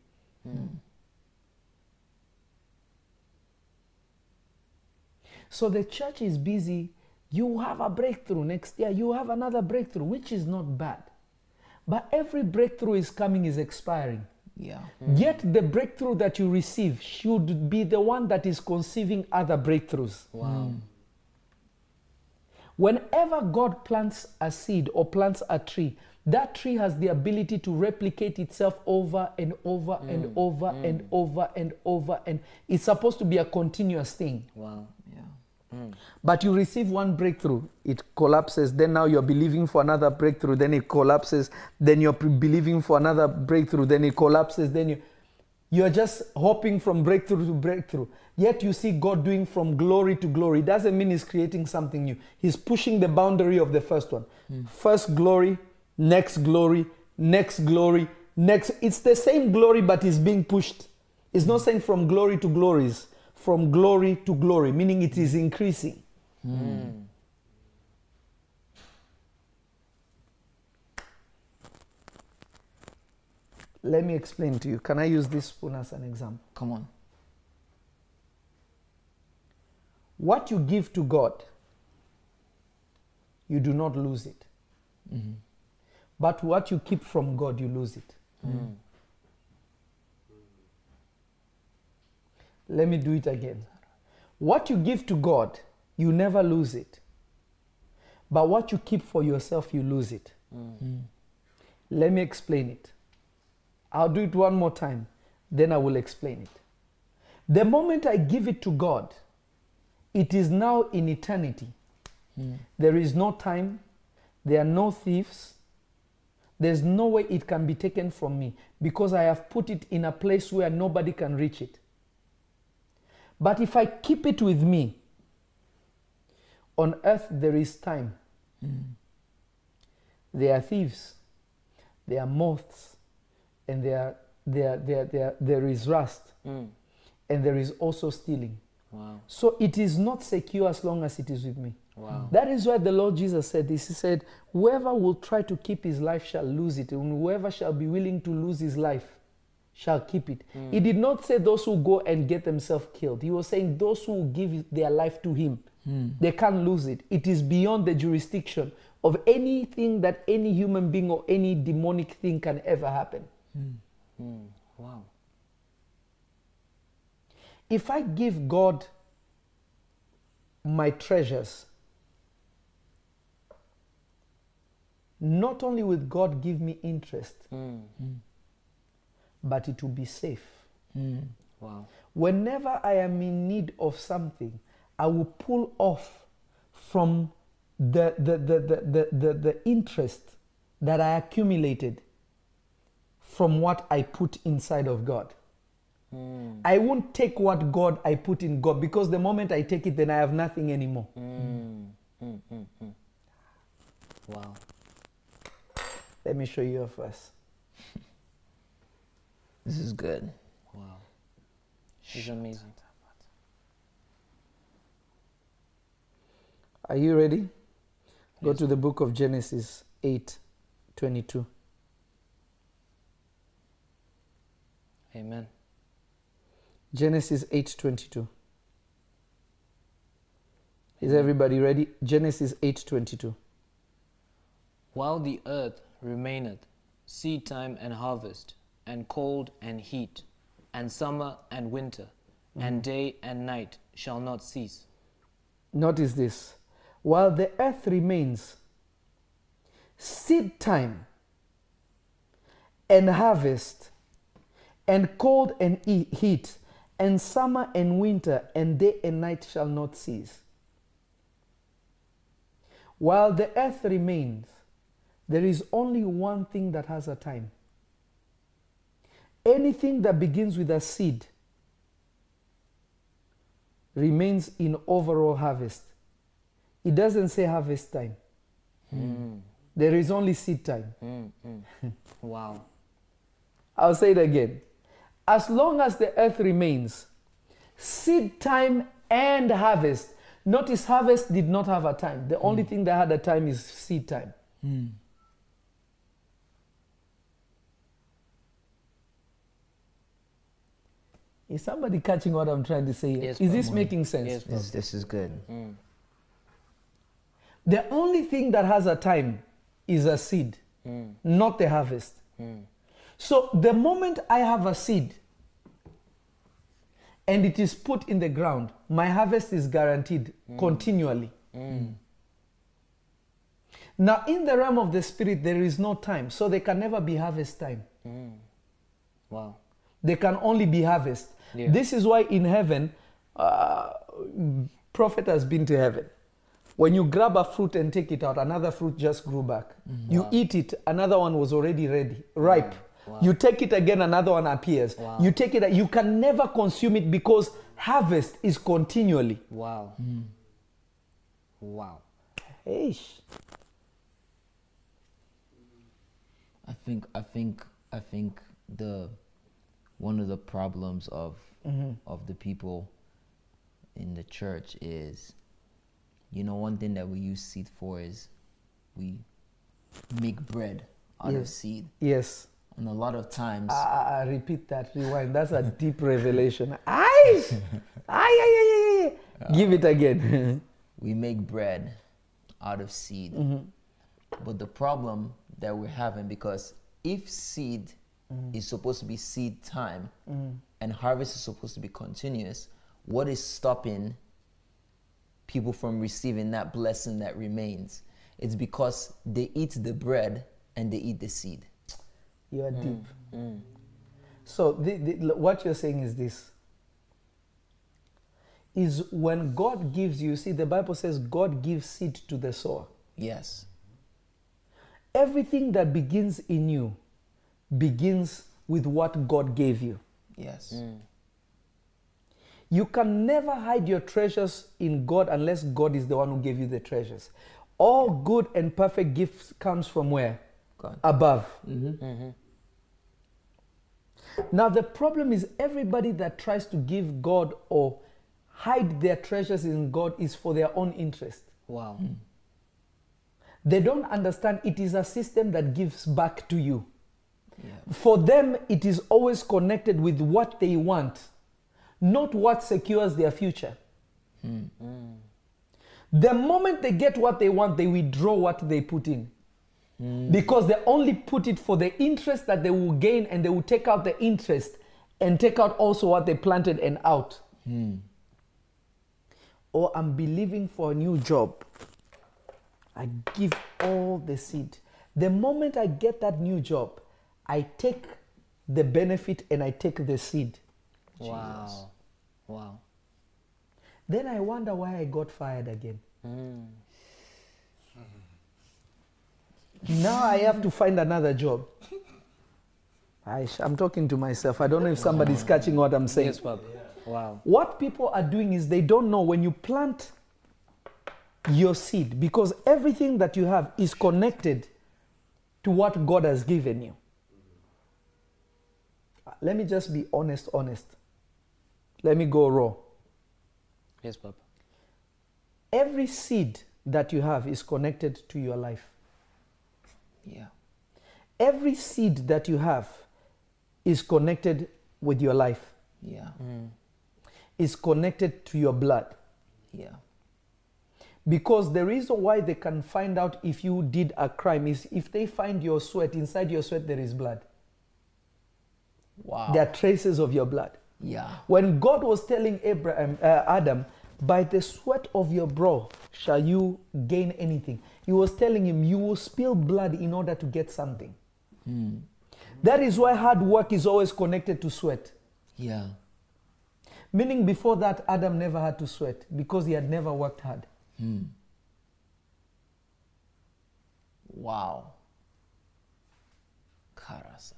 So the church is busy. You have a breakthrough next year. You have another breakthrough, which is not bad. But every breakthrough is coming is expiring. Yeah. Hmm. Yet the breakthrough that you receive should be the one that is conceiving other breakthroughs. Wow. Whenever God plants a seed or plants a tree, that tree has the ability to replicate itself over and over and mm, over mm. and over and over. And it's supposed to be a continuous thing. Wow. Yeah. Mm. But you receive one breakthrough, it collapses. Then now you're believing for another breakthrough. Then it collapses. Then you're pre- believing for another breakthrough. Then it collapses. Then you, you're just hopping from breakthrough to breakthrough. Yet you see God doing from glory to glory. It doesn't mean He's creating something new. He's pushing the boundary of the first one. Hmm. First glory, next glory, next glory, next. It's the same glory, but it's being pushed. It's not saying from glory to glories, from glory to glory, meaning it is increasing. Hmm. Let me explain to you. Can I use this spoon as an example? Come on. What you give to God, you do not lose it. Mm-hmm. But what you keep from God, you lose it. Mm. Let me do it again. What you give to God, you never lose it. But what you keep for yourself, you lose it. Mm. Let me explain it. I'll do it one more time, then I will explain it. The moment I give it to God, it is now in eternity. Hmm. There is no time, there are no thieves, there's no way it can be taken from me because I have put it in a place where nobody can reach it. But if I keep it with me, on earth there is time. Hmm. There are thieves, there are moths, and there, there, there, there, there is rust, Mm. and there is also stealing. Wow. So it is not secure as long as it is with me. Wow. That is why the Lord Jesus said this. He said, Whoever will try to keep his life shall lose it, and whoever shall be willing to lose his life shall keep it. He did not say those who go and get themselves killed. He was saying those who give their life to him, they can't lose it. It is beyond the jurisdiction of anything that any human being or any demonic thing can ever happen. Mm. Wow. If I give God my treasures, not only will God give me interest, Mm. but it will be safe. Wow. Whenever I am in need of something, I will pull off from the, the, the, the, the, the, the interest that I accumulated from what I put inside of God. Mm. I won't take what God I put in God because the moment I take it, then I have nothing anymore. Mm. Mm. Wow. Let me show you a verse. This is good. Wow. She's amazing. Are you ready? Go to the book of Genesis 8 22. Amen. Genesis 8 22. Is everybody ready? Genesis 8 22. While the earth remaineth, seed time and harvest, and cold and heat, and summer and winter, and mm-hmm. day and night shall not cease. Notice this. While the earth remains, seed time and harvest, and cold and heat, and summer and winter, and day and night shall not cease. While the earth remains, there is only one thing that has a time. Anything that begins with a seed remains in overall harvest. It doesn't say harvest time. There is only seed time. Mm. Mm. (laughs) wow. I'll say it again. As long as the earth remains, seed time and harvest. Notice harvest did not have a time. The only hmm. thing that had a time is seed time. Hmm. Is somebody catching what I'm trying to say? Yes, is this making sense? Yes, This, this is good. Hmm. The only thing that has a time is a seed, not the harvest. So the moment I have a seed and it is put in the ground, my harvest is guaranteed mm. continually. Mm. Now, in the realm of the spirit, there is no time, so there can never be harvest time. Mm. Wow. They can only be harvest. Yeah. This is why in heaven, uh, prophet has been to heaven. When you grab a fruit and take it out, another fruit just grew back. Mm-hmm. You eat it, another one was already ready, ripe. Wow. You take it again, another one appears. Wow. You take it, you can never consume it because harvest is continually. Wow. Hmm. Wow. Eish. I think I think I think the one of the problems of mm-hmm. of the people in the church is you know one thing that we use seed for is we make bread out of seed Yes. And a lot of times I, I repeat that, rewind. That's a deep revelation. Aye! Aye, aye, aye. Give it again. (laughs) we make bread out of seed. Mm-hmm. But the problem that we're having, because if seed mm-hmm. is supposed to be seed time mm-hmm. and harvest is supposed to be continuous, what is stopping people from receiving that blessing that remains? It's because they eat the bread and they eat the seed. You are mm, deep. Mm. So the, the, what you're saying is this: is when God gives you. See, the Bible says God gives seed to the sower. Yes. Everything that begins in you begins with what God gave you. Yes. Mm. You can never hide your treasures in God unless God is the one who gave you the treasures. All good and perfect gifts comes from where? God. Above. Mm-hmm. Mm-hmm. Now the problem is everybody that tries to give God or hide their treasures in God is for their own interest. Wow. Mm. They don't understand it is a system that gives back to you. For them, it is always connected with what they want, not what secures their future. Hmm. The moment they get what they want, they withdraw what they put in. Mm. Because they only put it for the interest that they will gain and they will take out the interest and take out also what they planted and out. Or I'm believing for a new job. I give all the seed. The moment I get that new job, I take the benefit and I take the seed. Wow. Wow. Then I wonder why I got fired again. Hmm. Now I have to find another job. I, am talking to myself. I don't know if somebody's catching what I'm saying. Yes, Papa. Wow. What people are doing is they don't know when you plant your seed because everything that you have is connected to what God has given you. Let me just be honest, honest. Let me go raw. Yes, Papa. Every seed that you have is connected to your life. Yeah. Every seed that you have is connected with your life, Yeah. is connected to your blood. Yeah. Because the reason why they can find out if you did a crime is if they find your sweat, inside your sweat there is blood. Wow. There are traces of your blood. yeah. When God was telling Abraham, uh, Adam, by the sweat of your brow shall you gain anything, he was telling him, you will spill blood in order to get something. Hmm. That is why hard work is always connected to sweat. Yeah. Meaning, before that, Adam never had to sweat because he had never worked hard. Hmm. Wow. Karasata.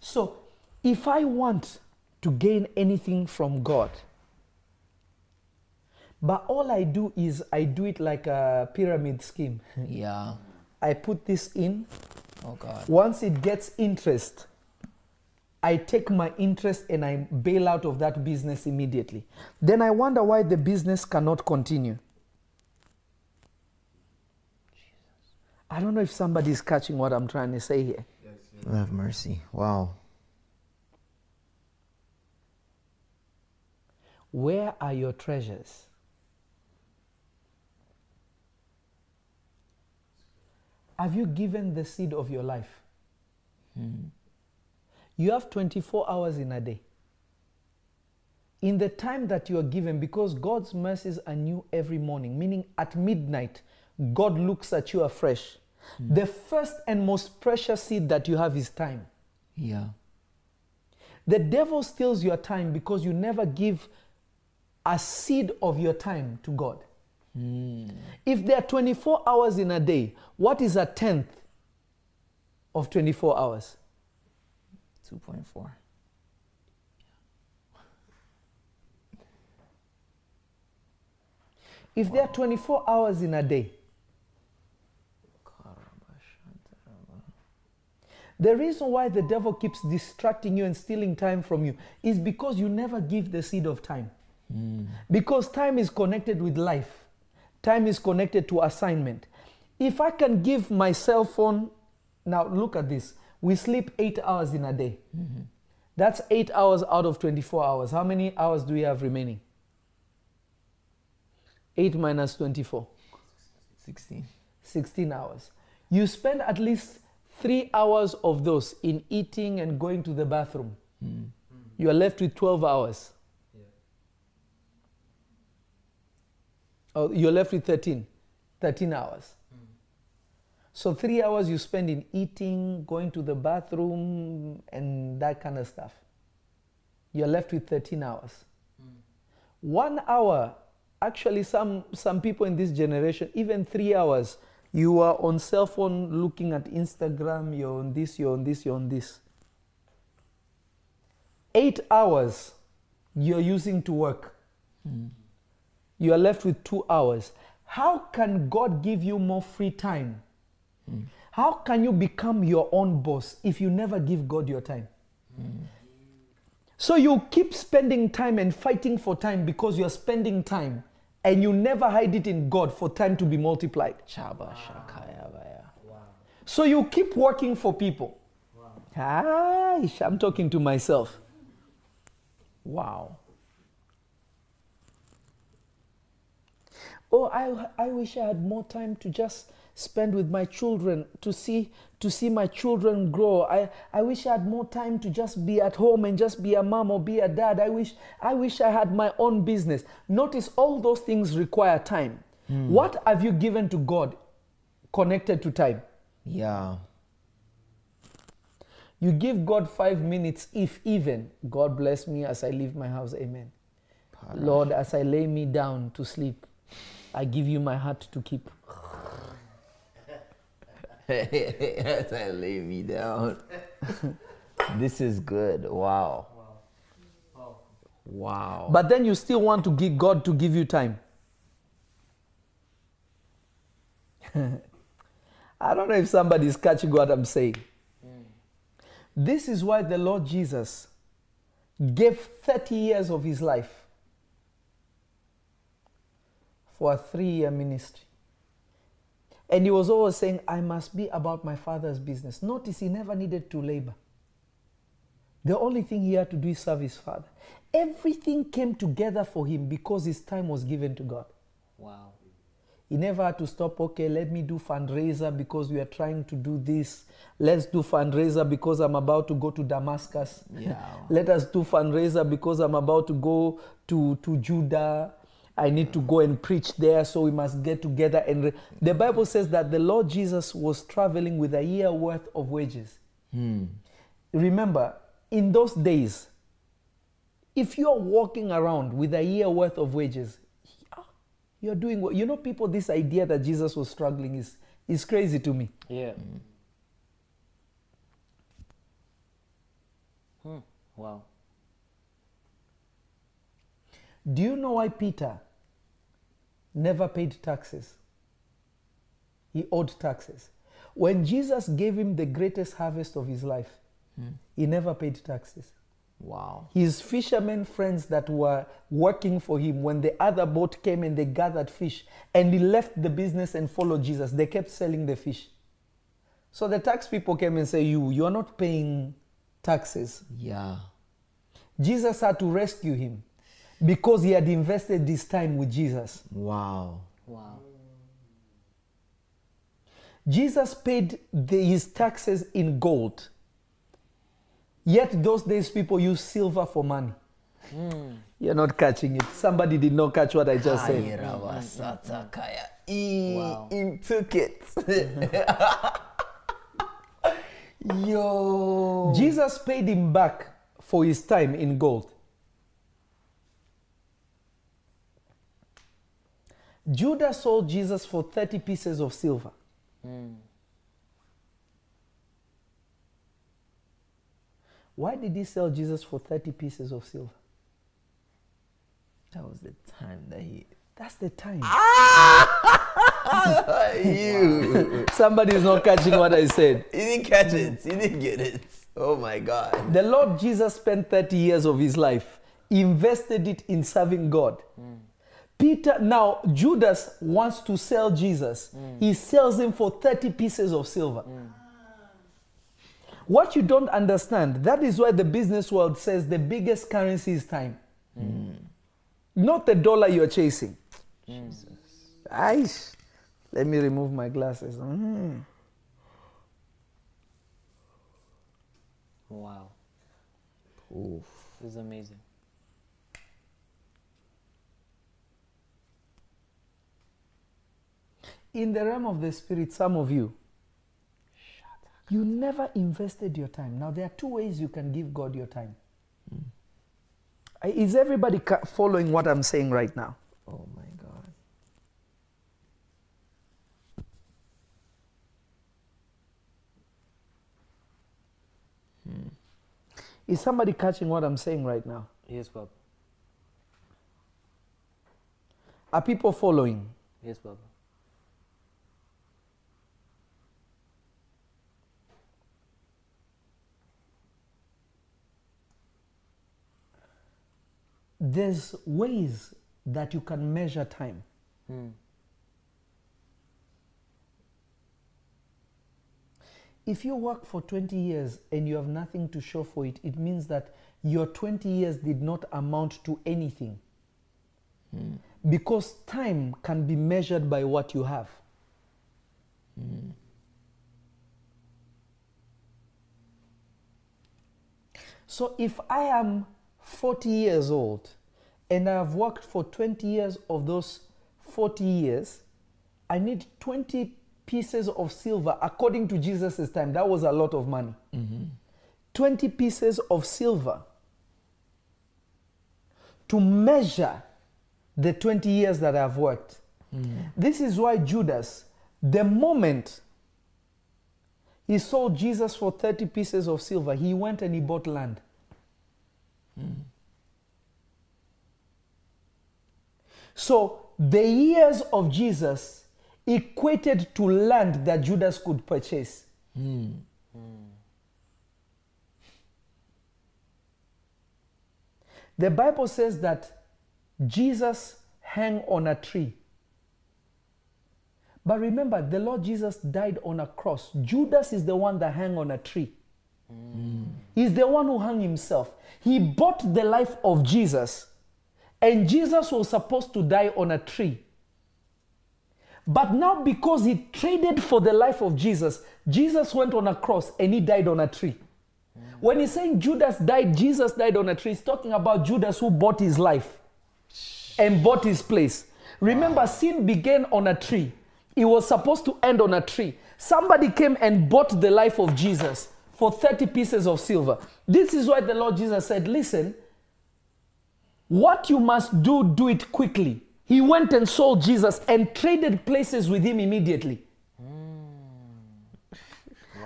So, if I want to gain anything from God, but all I do is I do it like a pyramid scheme. Yeah. I put this in. Oh God. Once it gets interest, I take my interest and I bail out of that business immediately. Then I wonder why the business cannot continue. Jesus. I don't know if somebody is catching what I'm trying to say here. Have mercy. Wow. Where are your treasures? Have you given the seed of your life? Hmm. You have 24 hours in a day. In the time that you are given, because God's mercies are new every morning, meaning at midnight, God looks at you afresh. Hmm. The first and most precious seed that you have is time. Yeah. The devil steals your time because you never give a seed of your time to God. Mm. If there are 24 hours in a day, what is a tenth of 24 hours? 2.4. If there are 24 hours in a day, the reason why the devil keeps distracting you and stealing time from you is because you never give the seed of time. Mm. Because time is connected with life, time is connected to assignment. If I can give my cell phone, now look at this. We sleep eight hours in a day. Mm-hmm. That's eight hours out of 24 hours. How many hours do we have remaining? 8 minus 24. 16. 16 hours. You spend at least three hours of those in eating and going to the bathroom. Hmm. You are left with 12 hours. Oh, you're left with 13. 13 hours. So, three hours you spend in eating, going to the bathroom, and that kind of stuff. You're left with 13 hours. One hour, actually, some, some people in this generation, even three hours, you are on cell phone looking at Instagram, you're on this, you're on this, you're on this. Eight hours you're using to work. Hmm. You are left with two hours. How can God give you more free time? How can you become your own boss if you never give God your time? So you keep spending time and fighting for time because you're spending time and you never hide it in God for time to be multiplied. Baya. So you keep working for people. Ah, I'm talking to myself. Wow. Oh, I, I wish I had more time to just spend with my children to see to see my children grow. I, I wish I had more time to just be at home and just be a mom or be a dad. I wish I wish I had my own business. Notice all those things require time. Hmm. What have you given to God connected to time? Yeah. You give God five minutes, if even. God bless me as I leave my house. Amen. Lord, as I lay me down to sleep, I give you my heart to keep. As I lay me down. (laughs) this is good. Wow. Wow. But then you still want to give God to give you time. (laughs) I don't know if somebody's catching what I'm saying. This is why the Lord Jesus gave 30 years of his life for a three year ministry. And he was always saying, I must be about my father's business. Notice he never needed to labor. The only thing he had to do is serve his father. Everything came together for him because his time was given to God. Wow. He never had to stop, okay, let me do fundraiser because we are trying to do this. Let's do fundraiser because I'm about to go to Damascus. Yeah. (laughs) Let us do fundraiser because I'm about to go to, to Judah. I need to go and preach there, so we must get together. And re- the Bible says that the Lord Jesus was traveling with a year worth of wages. Hmm. Remember, in those days, if you're walking around with a year worth of wages, ah, you're doing what you know. People, this idea that Jesus was struggling is is crazy to me. Yeah. Hmm. hmm. Wow. Do you know why Peter never paid taxes? He owed taxes. When Jesus gave him the greatest harvest of his life, hmm. he never paid taxes. Wow. His fishermen friends that were working for him, when the other boat came and they gathered fish, and he left the business and followed Jesus, they kept selling the fish. So the tax people came and say, "You, you are not paying taxes." Yeah. Jesus had to rescue him because he had invested this time with Jesus. Wow. Wow. Jesus paid the, his taxes in gold. Yet those days people use silver for money. Hmm. You're not catching it. Somebody did not catch what I just said. Ayirabasatakaya. He, Wow. he took it. (laughs) Yo. Jesus paid him back for his time in gold. Judas sold Jesus for 30 pieces of silver. Why did he sell Jesus for 30 pieces of silver? That was the time that he. That's the time. Ah! (laughs) you. (laughs) Somebody is not catching what I said. (laughs) He didn't catch it. He didn't get it. Oh my God. The Lord Jesus spent 30 years of his life, invested it in serving God. Peter, now Judas wants to sell Jesus. Mm. He sells him for 30 pieces of silver. Mm. What you don't understand, that is why the business world says the biggest currency is time. Mm. Not the dollar you're chasing. Jesus. Aish. Let me remove my glasses. Mm. Wow. Oof. This is amazing. In the realm of the spirit, some of you, you never invested your time. Now, there are two ways you can give God your time. Uh, Is everybody ca- following what I'm saying right now? Oh my God. Is somebody catching what I'm saying right now? Yes, Bob. Are people following? Yes, Papa. There's ways that you can measure time. Hmm. If you work for 20 years and you have nothing to show for it, it means that your 20 years did not amount to anything. Hmm. Because time can be measured by what you have. Hmm. So if I am 40 years old and I have worked for 20 years of those 40 years, I need 20 pieces of silver according to Jesus' time. That was a lot of money. Mm-hmm. 20 pieces of silver to measure the 20 years that I've worked. Mm. This is why Judas, the moment he sold Jesus for 30 pieces of silver, he went and he bought land. Mm. So the years of Jesus equated to land that Judas could purchase. Mm. The Bible says that Jesus hung on a tree. But remember, the Lord Jesus died on a cross. Judas is the one that hung on a tree. He's the one who hung himself. He bought the life of Jesus, and Jesus was supposed to die on a tree. But now, because he traded for the life of Jesus, Jesus went on a cross and he died on a tree. When he's saying Judas died, Jesus died on a tree, he's talking about Judas who bought his life and bought his place. Remember, sin began on a tree. It was supposed to end on a tree. Somebody came and bought the life of Jesus for 30 pieces of silver. This is why the Lord Jesus said, Listen, what you must do, do it quickly. He went and sold Jesus and traded places with him immediately.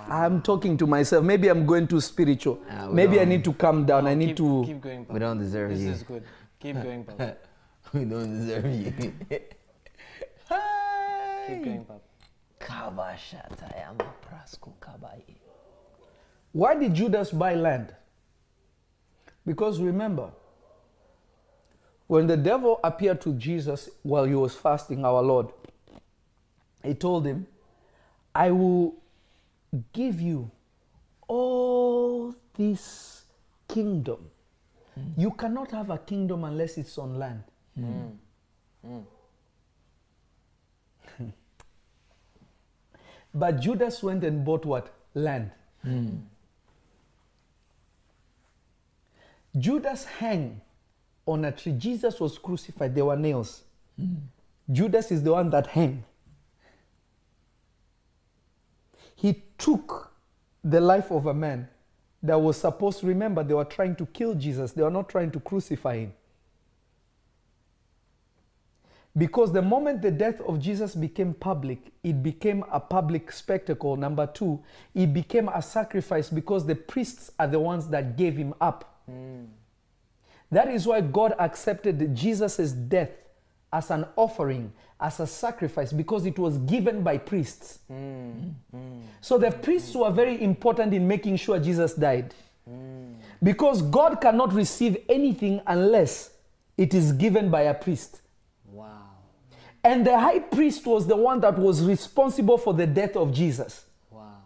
I'm talking to myself. Maybe I'm going too spiritual. Ah, we Maybe I need to calm down. I need keep, to. keep going, Papa. We don't deserve This you. This is good. Keep going, (laughs) Papa. we don't deserve you. Keep going, Papa. Kabashatayama prasko kabai. Why did Judas buy land? Because remember, when the devil appeared to Jesus while he was fasting, our Lord, he told him, I will give you all this kingdom. You cannot have a kingdom unless it's on land. (laughs) But Judas went and bought what? Land. Hmm. Judas hang on a tree. Jesus was crucified, there were nails. Hmm. Judas is the one that hung. He took the life of a man that was supposed to remember they were trying to kill Jesus, they were not trying to crucify him. Because the moment the death of Jesus became public, it became a public spectacle. Number two, it became a sacrifice because the priests are the ones that gave him up. Hmm. That is why God accepted Jesus' death as an offering, as a sacrifice, because it was given by priests. Hmm. So the priests were very important in making sure Jesus died. Hmm. Because God cannot receive anything unless it is given by a priest. Wow. And the high priest was the one that was responsible for the death of Jesus. Wow.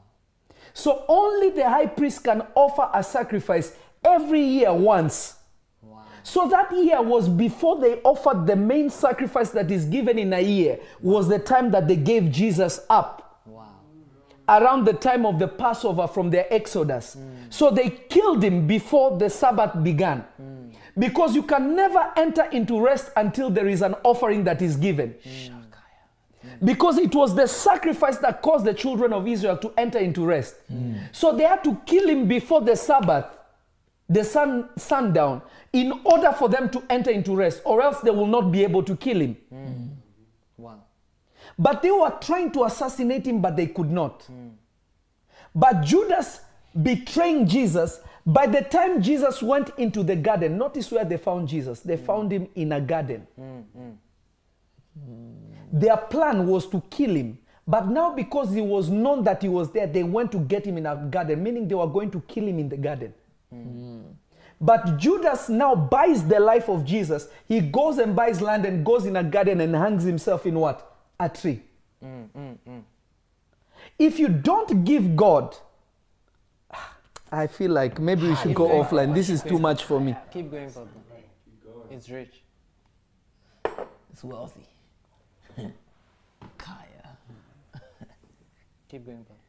So only the high priest can offer a sacrifice every year once. Wow. So that year was before they offered the main sacrifice that is given in a year, was the time that they gave Jesus up Wow. around the time of the Passover from their Exodus. Hmm. So they killed him before the Sabbath began. Hmm. Because you can never enter into rest until there is an offering that is given. Hmm. Because it was the sacrifice that caused the children of Israel to enter into rest. So they had to kill him before the Sabbath, the sun sundown, in order for them to enter into rest, or else they will not be able to kill him. Mm. Wow. But they were trying to assassinate him, but they could not. Mm. But Judas betraying Jesus, by the time Jesus went into the garden, notice where they found Jesus. They mm. found him in a garden. Their plan was to kill him. But now, because he was known that he was there, they went to get him in a garden, meaning they were going to kill him in the garden. Hmm. But Judas now buys the life of Jesus. He goes and buys land and goes in a garden and hangs himself in what? A tree. If you don't give God, (sighs) I feel like maybe we ah, should go offline. This is too much for me. Keep going, Papa. It's rich. It's wealthy. (laughs) Kaya. Keep going, Papa.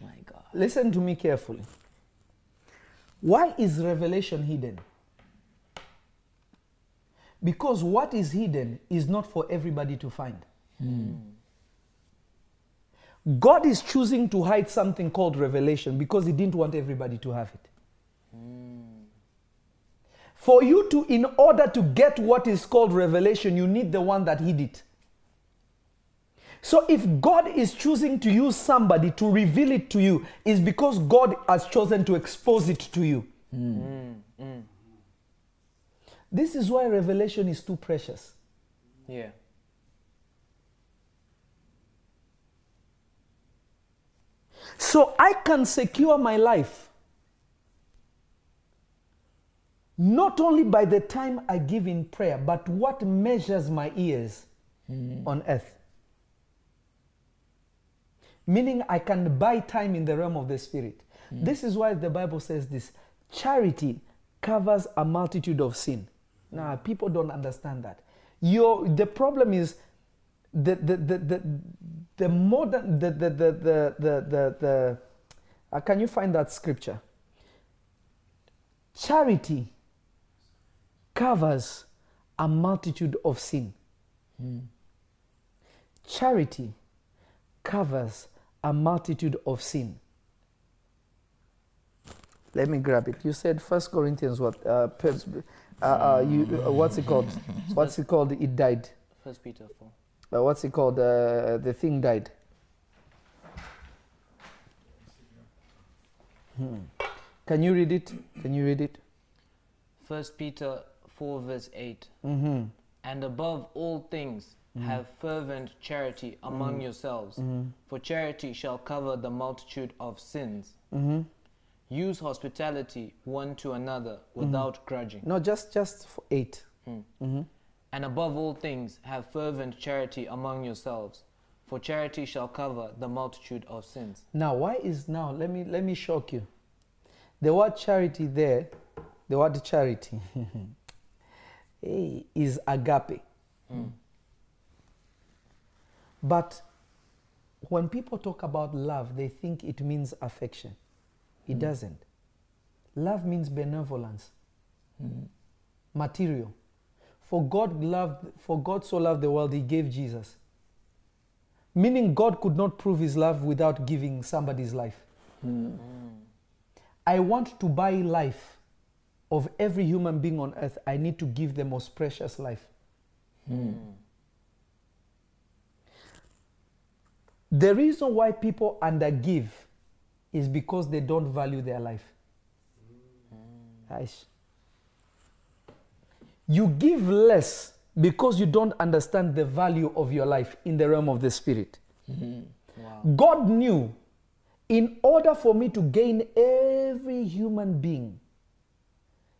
My God. Listen to me carefully. Why is revelation hidden? Because what is hidden is not for everybody to find. God is choosing to hide something called revelation because He didn't want everybody to have it. For you to, in order to get what is called revelation, you need the one that hid it. So if God is choosing to use somebody to reveal it to you, is because God has chosen to expose it to you. This is why revelation is too precious. Yeah. So I can secure my life not only by the time I give in prayer, but what measures my ears on earth. Meaning, I can buy time in the realm of the spirit. Hmm. This is why the Bible says this charity covers a multitude of sin. Now, hmm. people don't understand that. Your, the problem is the, the, the, the, the modern, the, the, the, the, the, the, the uh, can you find that scripture? Charity covers a multitude of sin. Hmm. Charity covers a multitude of sin. Let me grab it. You said First Corinthians what? Uh, uh, uh, you, uh, what's it called? What's it called? It died. First Peter 4. Uh, what's it called? Uh, the thing died. Hmm. Can you read it? Can you read it? First Peter 4 verse 8. Mm-hmm. And above all things, Mm-hmm. have fervent charity among mm-hmm. yourselves, mm-hmm. for charity shall cover the multitude of sins. Use hospitality one to another without grudging. No, just just for eight. Hmm. And above all things, have fervent charity among yourselves, for charity shall cover the multitude of sins. Now, why is now? Let me let me shock you. The word charity there, the word charity, (laughs) hey, is agape. Hmm. But when people talk about love, they think it means affection. It hmm. doesn't. Love means benevolence. Hmm. material. For God loved for God so loved the world he gave Jesus. Meaning God could not prove his love without giving somebody's life. Hmm. I want to buy life of every human being on earth. I need to give the most precious life. The reason why people undergive is because they don't value their life. Mm. Aish. You give less because you don't understand the value of your life in the realm of the spirit. Mm-hmm. Wow. God knew in order for me to gain every human being,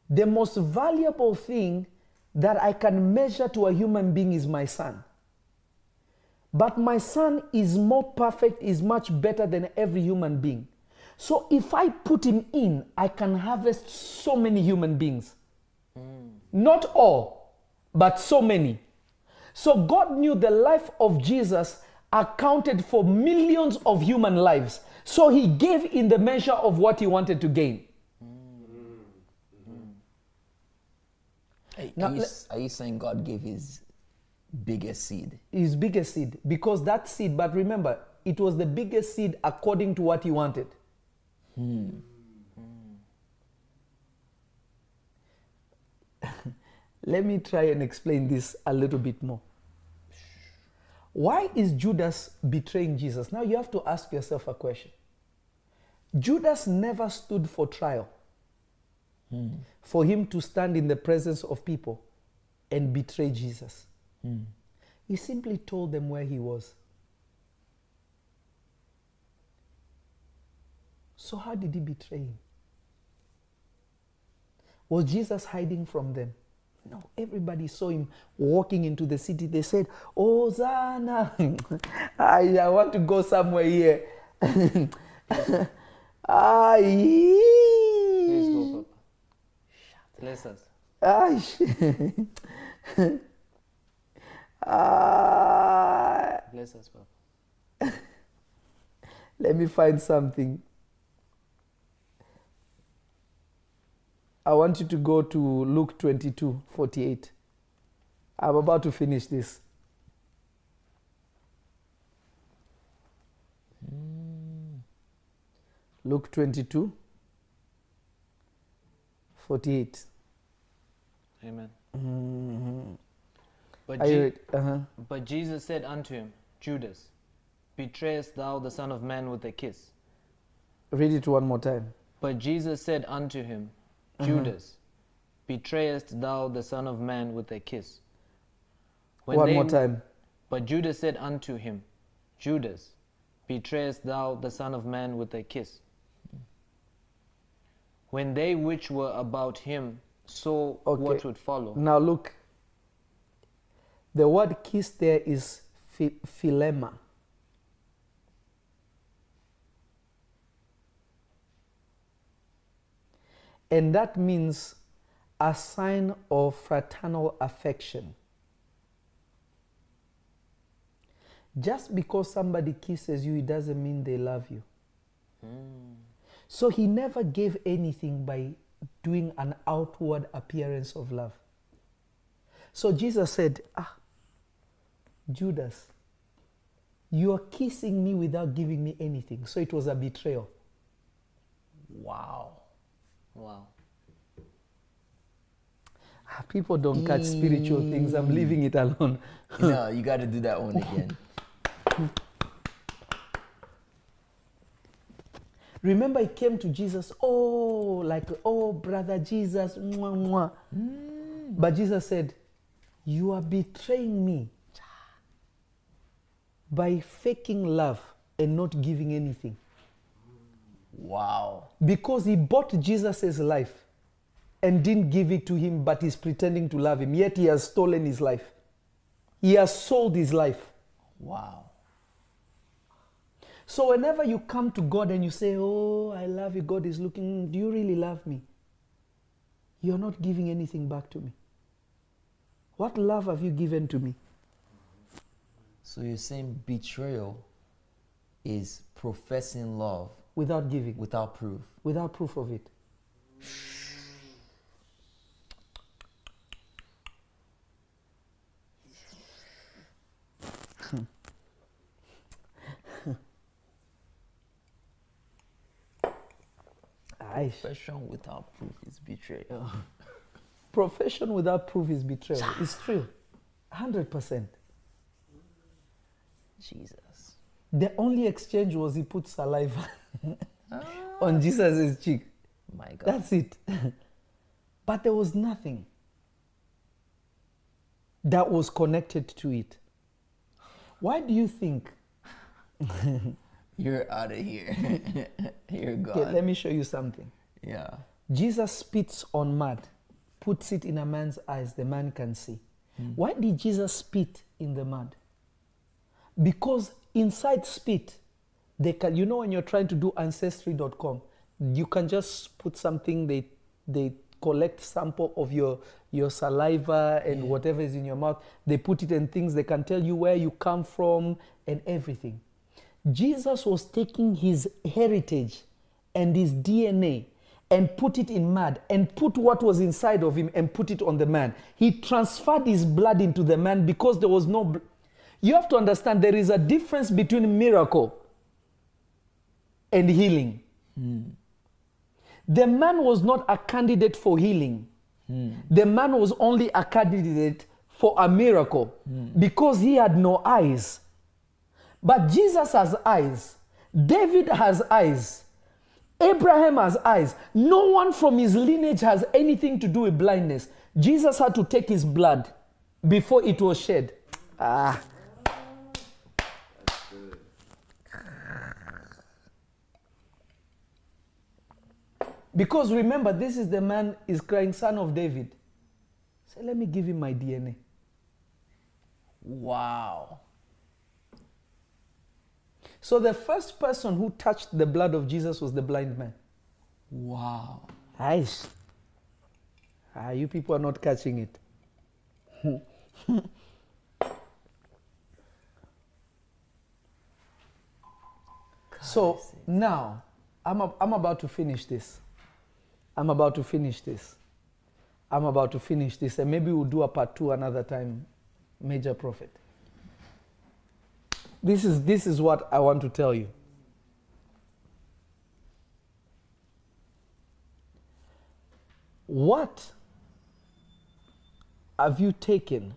the most valuable thing that I can measure to a human being is my son. But my son is more perfect, is much better than every human being. So if I put him in, I can harvest so many human beings. Mm. Not all, but so many. So God knew the life of Jesus accounted for millions of human lives. So he gave in the measure of what he wanted to gain. Hey, Now, are, you, are you saying God gave his biggest seed? His biggest seed. Because that seed, but remember, it was the biggest seed according to what he wanted. Hmm. (laughs) Let me try and explain this a little bit more. Why is Judas betraying Jesus? Now you have to ask yourself a question. Judas never stood for trial. Hmm. For him to stand in the presence of people and betray Jesus. Hmm. He simply told them where he was. So, how did he betray him? Was Jesus hiding from them? No, everybody saw him walking into the city. They said, Hosanna! (laughs) I, I want to go somewhere here. (laughs) Ay. Please go, Papa. Bless us. (laughs) Ay. Bless us, Papa. (laughs) Let me find something. I want you to go to Luke 22 48. I'm about to finish this. Luke 22 48. Amen. Mm-hmm. But, Je- Uh-huh. but Jesus said unto him, Judas, betrayest thou the Son of Man with a kiss? Read it one more time. But Jesus said unto him, Uh-huh. Judas, betrayest thou the Son of Man with a kiss? When one more time. But Judas said unto him, Judas, betrayest thou the Son of Man with a kiss? When they which were about him saw Okay. what would follow, Now look. The word kiss there is philema. And that means a sign of fraternal affection. Just because somebody kisses you, it doesn't mean they love you. So he never gave anything by doing an outward appearance of love. So Jesus said, Ah, Judas, you are kissing me without giving me anything. So it was a betrayal. Wow. wow. Ah, People don't catch spiritual things. I'm leaving it alone. (laughs) no, you got to do that one again. (laughs) Remember, he came to Jesus, oh, like, oh, brother Jesus, mwah, mwah. But Jesus said, You are betraying me by faking love and not giving anything. Wow. Because he bought Jesus' life and didn't give it to him, but he's pretending to love him. Yet he has stolen his life. He has sold his life. Wow. So whenever you come to God and you say, Oh, I love you, God is looking, do you really love me? You're not giving anything back to me. What love have you given to me? So you're saying betrayal is professing love without giving, without proof, without proof of it. (laughs) Profession without proof is betrayal. (laughs) Profession without proof is betrayal. It's true. 100%. Jesus. The only exchange was he put saliva (laughs) ah. on Jesus' cheek. My God. That's it. (laughs) but there was nothing that was connected to it. Why do you think? (laughs) You're out of here. You're gone. Okay, let me show you something. yeah. Jesus spits on mud, puts it in a man's eyes, the man can see. Hmm. Why did Jesus spit in the mud? Because inside spit, they can, you know, when you're trying to do ancestry.com, you can just put something, they, they collect sample of your, your saliva and whatever is in your mouth. They put it in things, they can tell you where you come from and everything. Jesus was taking his heritage and his DNA and put it in mud and put what was inside of him and put it on the man. He transferred his blood into the man because there was no. You have to understand there is a difference between miracle and healing. The man was not a candidate for healing. The man was only a candidate for a miracle because he had no eyes. But Jesus has eyes. David has eyes. Abraham has eyes. No one from his lineage has anything to do with blindness. Jesus had to take his blood before it was shed. Ah. Because remember, this is the man is crying, son of David. Say, let me give him my DNA. Wow. So the first person who touched the blood of Jesus was the blind man. Wow. Aish. Ah, you people are not catching it. (laughs) so now, I'm, I'm about to finish this. I'm about to finish this. I'm about to finish this, and maybe we'll do a part two another time, Major Prophet. This is, this is what I want to tell you. What have you taken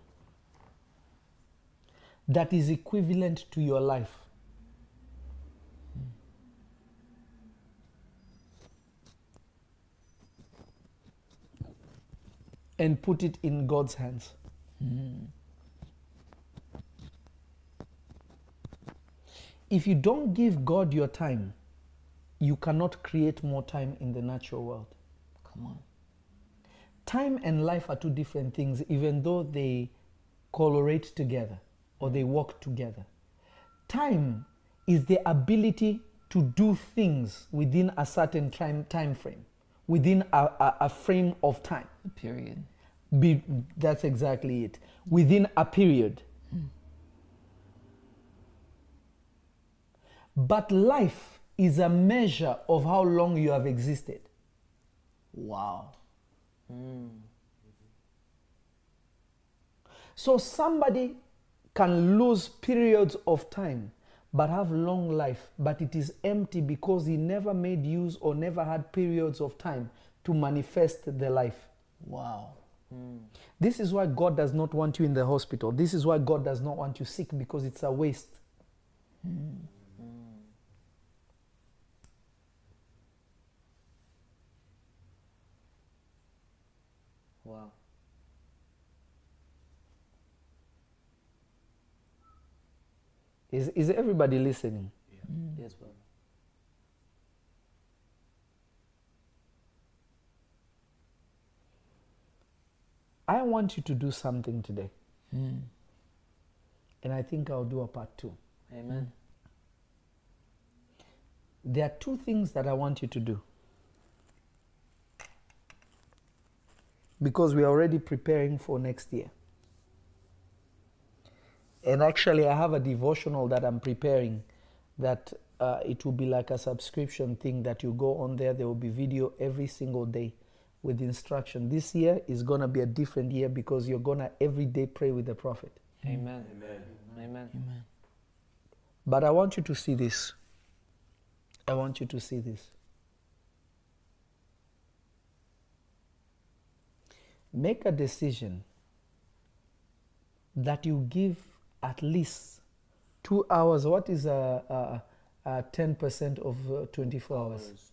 that is equivalent to your life? And put it in God's hands. Hmm. If you don't give God your time, you cannot create more time in the natural world. Come on. Time and life are two different things, even though they correlate together or they work together. Time is the ability to do things within a certain time, time frame, within a, a, a frame of time. Period. Be, that's exactly it. Within a period. But life is a measure of how long you have existed. Wow. Hmm. So somebody can lose periods of time but have long life, but it is empty because he never made use or never had periods of time to manifest the life. Wow. This is why God does not want you in the hospital. This is why God does not want you sick because it's a waste. Wow. Is, is everybody listening? Yes, brother. I want you to do something today. And I think I'll do a part two. Amen. There are two things that I want you to do. Because we are already preparing for next year. And actually, I have a devotional that I'm preparing that uh, it will be like a subscription thing that you go on there. There will be video every single day with instruction. This year is going to be a different year because you're going to every day pray with the prophet. Amen. Amen. Amen. Amen. But I want you to see this. I want you to see this. Make a decision that you give at least two hours. What is a, 10% of uh, 24 hours? hours.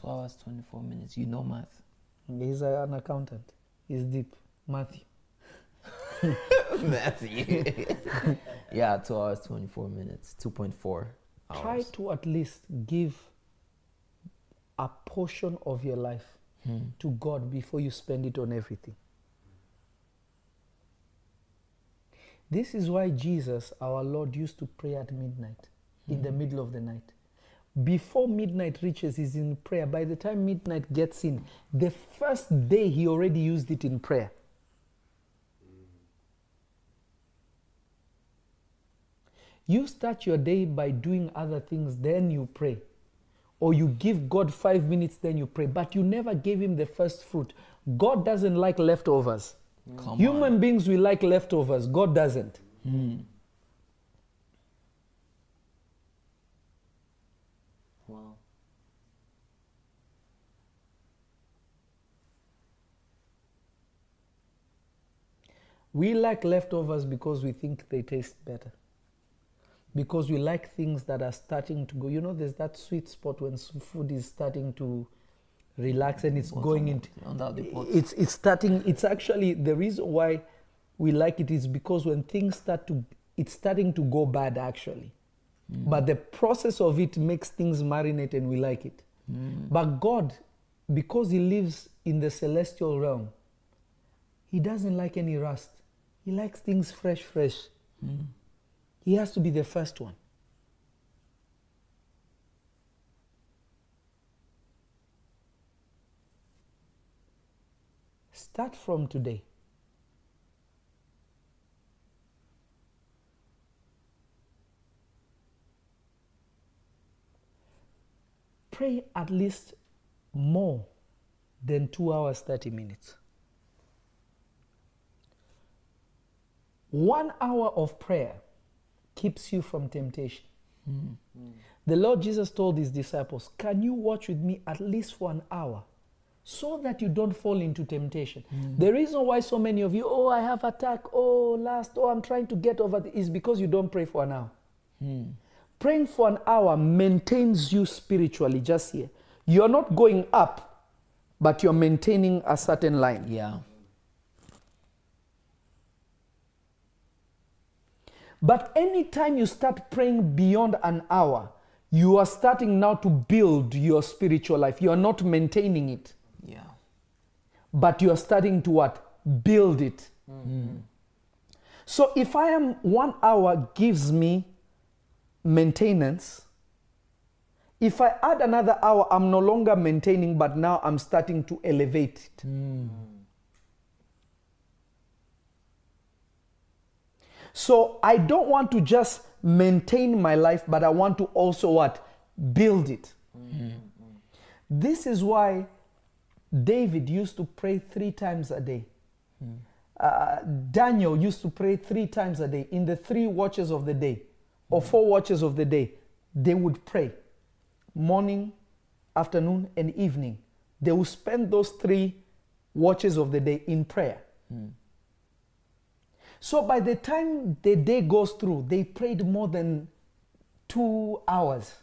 Two hours, 24 minutes. You know math. He's a- an accountant. He's deep. Matthew. (laughs) Matthew. (laughs) yeah, two hours, 24 minutes. 2.4 hours. Try to at least give a portion of your life Hmm. to God before you spend it on everything. This is why Jesus, our Lord, used to pray at midnight, in the middle of the night. Before midnight reaches, he's in prayer. By the time midnight gets in, the first day he already used it in prayer. You start your day by doing other things, then you pray. Or you give God five minutes, then you pray. But you never gave him the first fruit. God doesn't like leftovers. Human beings will like leftovers. God doesn't. Wow. We like leftovers because we think they taste better. Because we like things that are starting to go. You know, there's that sweet spot when food is starting to relax and it's going into. the- on the- the pot? It's it's starting. It's actually the reason why we like it is because when things start to, it's starting to go bad actually. Mm. But the process of it makes things marinate and we like it. Mm. But God, because He lives in the celestial realm, He doesn't like any rust. He likes things fresh, fresh. Hmm. He has to be the first one. Start from today. Pray at least more than two hours, 30 minutes. One hour of prayer keeps you from temptation. The Lord Jesus told his disciples, Can you watch with me at least for an hour so that you don't fall into temptation? Mm. The reason why so many of you, oh, I have attack, oh, last, oh, I'm trying to get over is because you don't pray for an hour. Hmm. Praying for an hour maintains you spiritually, just here. You're not going up, but you're maintaining a certain line. Yeah. But anytime you start praying beyond an hour, you are starting now to build your spiritual life. You are not maintaining it, Yeah. but you are starting to what? Build it. Mm-hmm. So if I am one hour gives me maintenance, if I add another hour, I'm no longer maintaining, but now I'm starting to elevate it. Mm. So I don't want to just maintain my life, but I want to also what? Build it. Mm-hmm. This is why David used to pray three times a day. Mm. Uh, Daniel used to pray three times a day. In the three watches of the day, or mm. four watches of the day, they would pray morning, afternoon, and evening. They would spend those three watches of the day in prayer. Mm. So by the time the day goes through, they prayed more than two hours.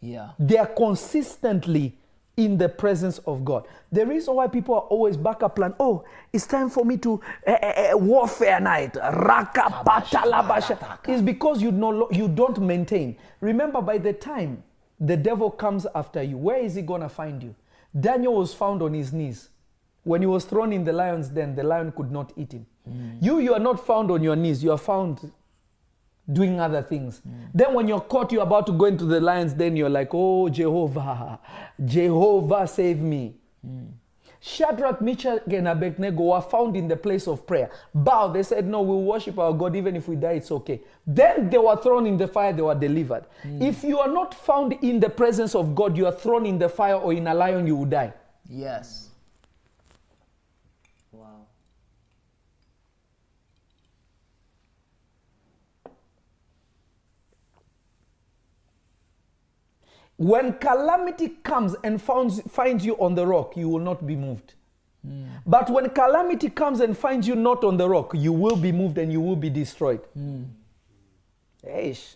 Yeah. They are consistently in the presence of God. The reason why people are always backup plan, oh, it's time for me to eh, eh, warfare night, raka patalabasha, is because you, no, you don't maintain. Remember, by the time the devil comes after you, where is he going to find you? Daniel was found on his knees. When he was thrown in the lion's den, the lion could not eat him. Mm. You, you are not found on your knees. You are found doing other things. Mm. Then when you're caught, you're about to go into the lions, then you're like, oh, Jehovah, Jehovah, save me. Mm. Shadrach, Meshach, and Abednego were found in the place of prayer. Bow, they said, no, we'll worship our God, even if we die, it's okay. Then they were thrown in the fire, they were delivered. If you are not found in the presence of God, you are thrown in the fire or in a lion, you will die. Yes. When calamity comes and finds, finds you on the rock, you will not be moved. But when calamity comes and finds you not on the rock, you will be moved and you will be destroyed. Eish.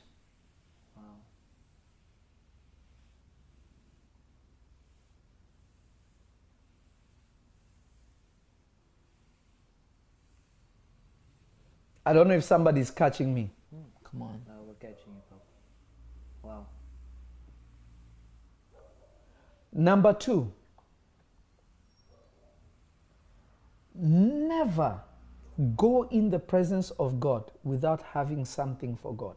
I don't know if somebody's catching me. Come on. Now we're catching you, Papa. Wow. Number two, never go in the presence of God without having something for God.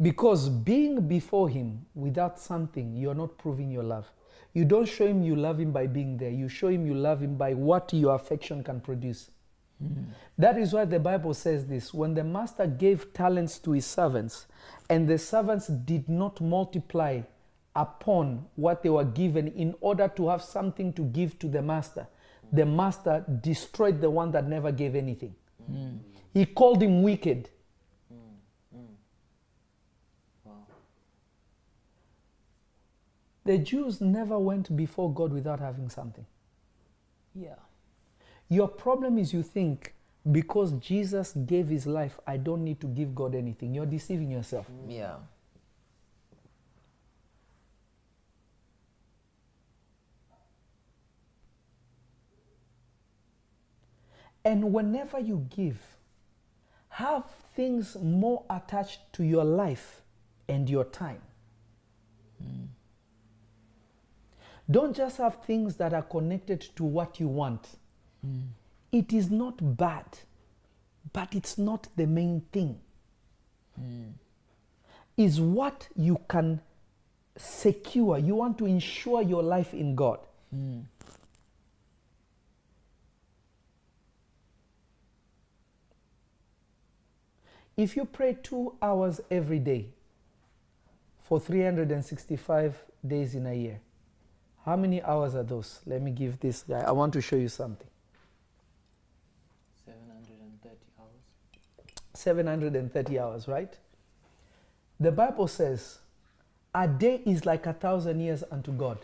Because being before Him without something, you're not proving your love. You don't show Him you love Him by being there, you show Him you love Him by what your affection can produce. That is why the Bible says this when the master gave talents to his servants, and the servants did not multiply upon what they were given in order to have something to give to the master, the master destroyed the one that never gave anything. He called him wicked. The Jews never went before God without having something. Yeah. Your problem is you think because Jesus gave his life, I don't need to give God anything. You're deceiving yourself. Yeah. And whenever you give, have things more attached to your life and your time. Hmm. Don't just have things that are connected to what you want. Hmm. It is not bad, but it's not the main thing. Hmm. Is what you can secure. You want to ensure your life in God. If you pray two hours every day for 365 days in a year, how many hours are those? Let me give this guy. I want to show you something. 730 hours. 730 hours, right? The Bible says, a day is like a thousand years unto God.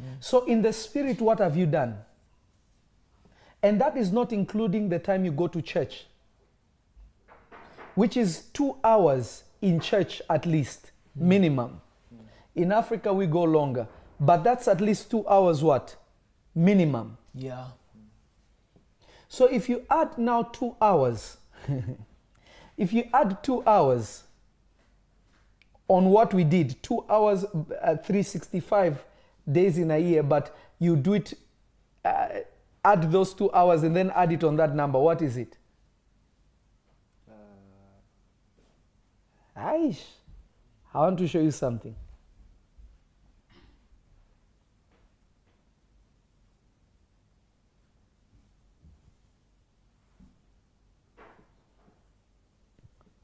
Mm. So, in the spirit, what have you done? And that is not including the time you go to church, which is two hours in church at least, minimum. In Africa, we go longer, but that's at least two hours what? Minimum. Yeah. So if you add now two hours, (laughs) if you add two hours on what we did, two hours, uh, 365 days in a year, but you do it, uh, add those two hours and then add it on that number, what is it? Aish. I want to show you something.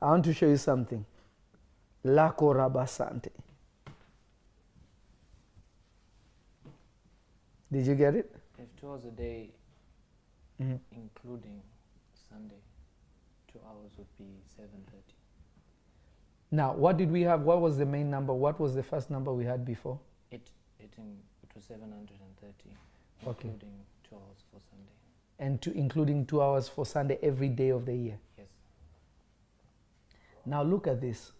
I want to show you something. Lako rabasante. Did you get it? If two hours a day, Mhm. including Sunday, two hours would be 730. Now, what did we have? What was the main number? What was the first number we had before? It, it, in, it was 730, Okay. including two hours for Sunday. And to, including two hours for Sunday every day of the year. Yes. Now, look at this.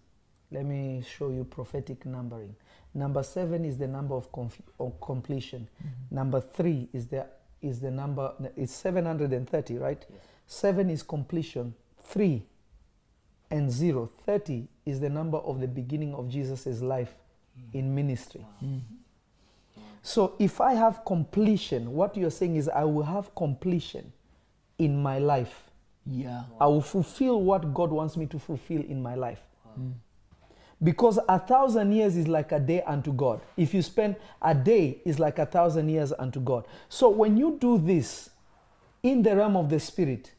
Let me show you prophetic numbering. Number seven is the number of, conf- of completion. Mm-hmm. Number three is the is the number. It's seven hundred and thirty, right? Yes. Seven is completion. Three and zero. Thirty is the number of the beginning of Jesus' life in ministry. So if I have completion, what you're saying is I will have completion in my life. Yeah. I will fulfill what God wants me to fulfill in my life. Mm. Because a thousand years is like a day unto God. If you spend a day is like a thousand years unto God. So when you do this in the realm of the spirit,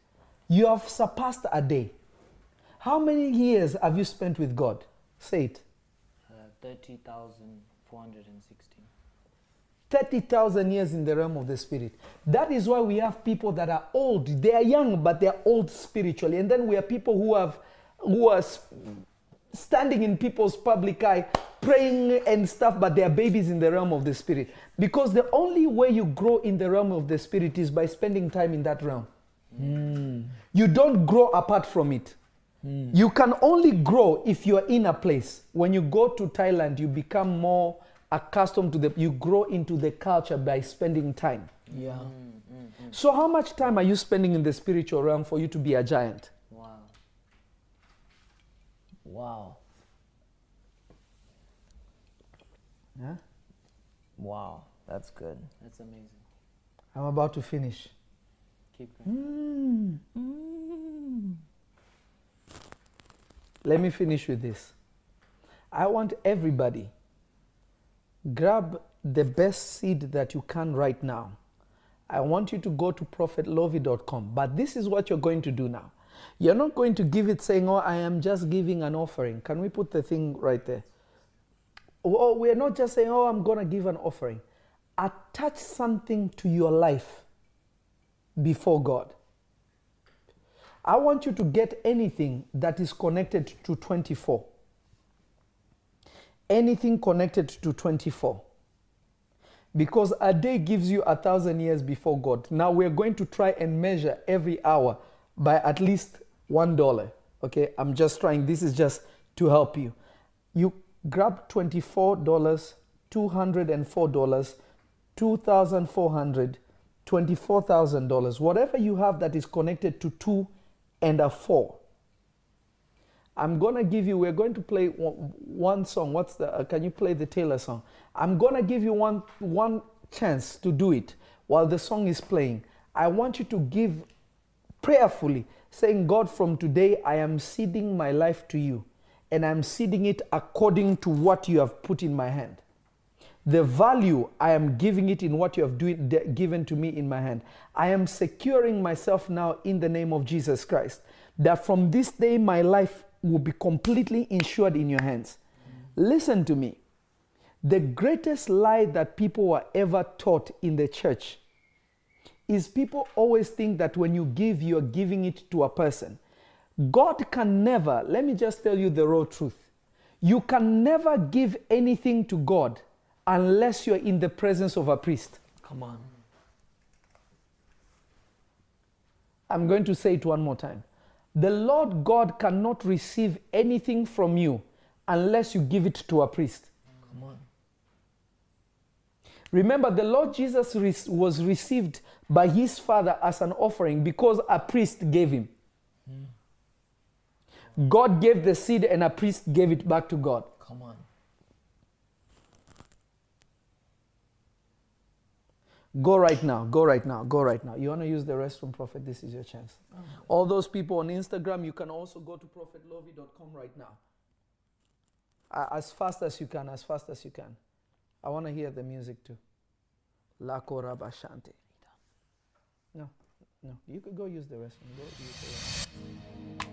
you have surpassed a day. How many years have you spent with God? Say it. Uh, 30,416. 30,000 years in the realm of the spirit. That is why we have people that are old. They are young, but they are old spiritually. And then we have people who have who are standing in people's public eye praying and stuff, but they are babies in the realm of the spirit. Because the only way you grow in the realm of the spirit is by spending time in that realm. You don't grow apart from it. Hmm. You can only grow if you are in a place. When you go to Thailand, you become more accustomed to the, you grow into the culture by spending time. Yeah. Hmm, hmm, so, how much time are you spending in the spiritual realm for you to be a giant? Wow. Wow. Yeah? Wow. That's good. That's amazing. I'm about to finish. Keep going. Let me finish with this. I want everybody grab the best seed that you can right now. I want you to go to prophetlovy.com. But this is what you're going to do now. You're not going to give it saying, Oh, I am just giving an offering. Can we put the thing right there? Oh, we're not just saying, Oh, I'm going to give an offering. Attach something to your life before God. I want you to get anything that is connected to 24. Anything connected to 24. Because a day gives you a thousand years before God. Now we're going to try and measure every hour by at least one dollar. Okay, I'm just trying. This is just to help you. You grab $24, $204, $2,400, $24,000, whatever you have that is connected to two and a four. I'm gonna give you. We're going to play one, song. What's the? Uh, can you play the Taylor song? I'm gonna give you one one chance to do it while the song is playing. I want you to give prayerfully, saying, God, from today I am ceding my life to you, and I'm ceding it according to what you have put in my hand. The value I am giving it in what you have de- given to me in my hand. I am securing myself now in the name of Jesus Christ. That from this day my life will be completely insured in your hands. Listen to me. The greatest lie that people were ever taught in the church is people always think that when you give, you're giving it to a person. God can never, let me just tell you the raw truth. You can never give anything to God unless you're in the presence of a priest. Come on. I'm going to say it one more time. The Lord God cannot receive anything from you unless you give it to a priest. Come on. Remember, the Lord Jesus was received by his Father as an offering because a priest gave him. Hmm. God gave the seed and a priest gave it back to God. Come on. Go right now, go right now, go right now. You want to use the restroom, Prophet? This is your chance. All those people on Instagram, you can also go to prophetlovy.com right now. Uh, as fast as you can, as fast as you can. I want to hear the music too. La Korabashante. No, no. You could go use the restroom. Go use the restroom.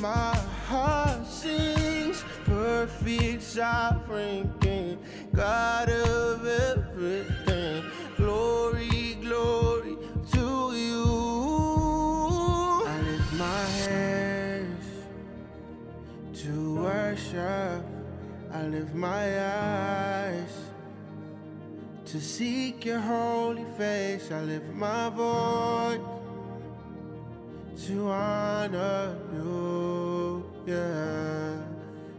My heart sings, perfect, sovereign King, God of everything. Glory, glory to you. I lift my hands to worship. I lift my eyes to seek your holy face. I lift my voice to honor you. Yeah,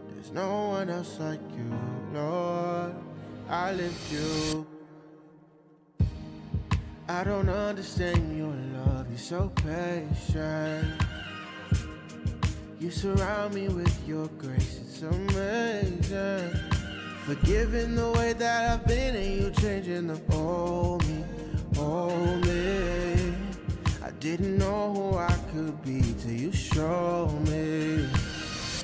there's no one else like you, Lord. I lift you. I don't understand your love, you're so patient. You surround me with your grace, it's amazing. Forgiving the way that I've been and you changing the old me, old me. I didn't know who I could be till you showed me.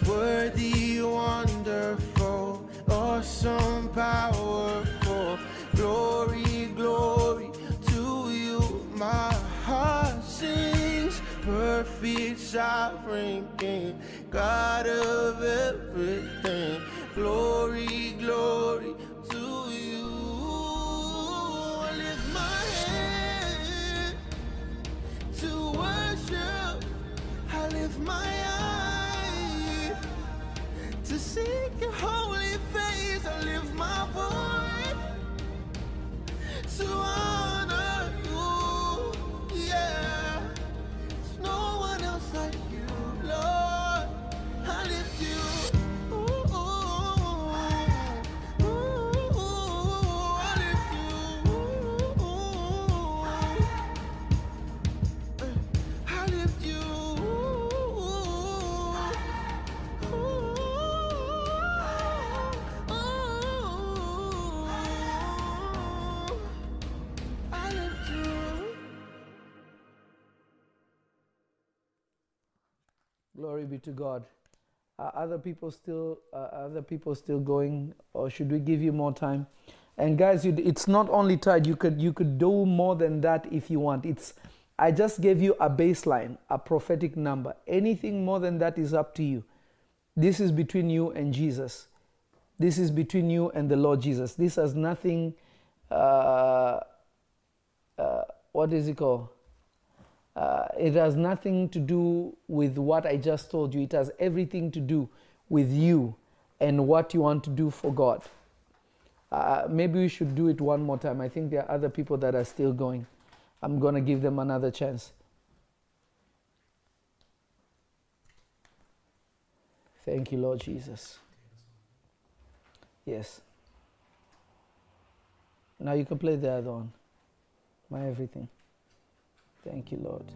Worthy, wonderful, awesome, powerful. Glory, glory to you. My heart sings, perfect, sovereign King, God of everything. Glory, glory to you. I lift my hand to worship. I lift my eye to seek your holy face. I lift my voice to honor Glory be to God. Are other people still other people still going, or should we give you more time? And guys, it's not only tied. You could you could do more than that if you want. It's I just gave you a baseline, a prophetic number. Anything more than that is up to you. This is between you and Jesus. This is between you and the Lord Jesus. This has nothing. Uh, uh, what is it called? Uh, it has nothing to do with what I just told you. It has everything to do with you and what you want to do for God. Uh, maybe we should do it one more time. I think there are other people that are still going. I'm going to give them another chance. Thank you, Lord Jesus. Yes. Now you can play the other one. My everything. Thank you, Lord.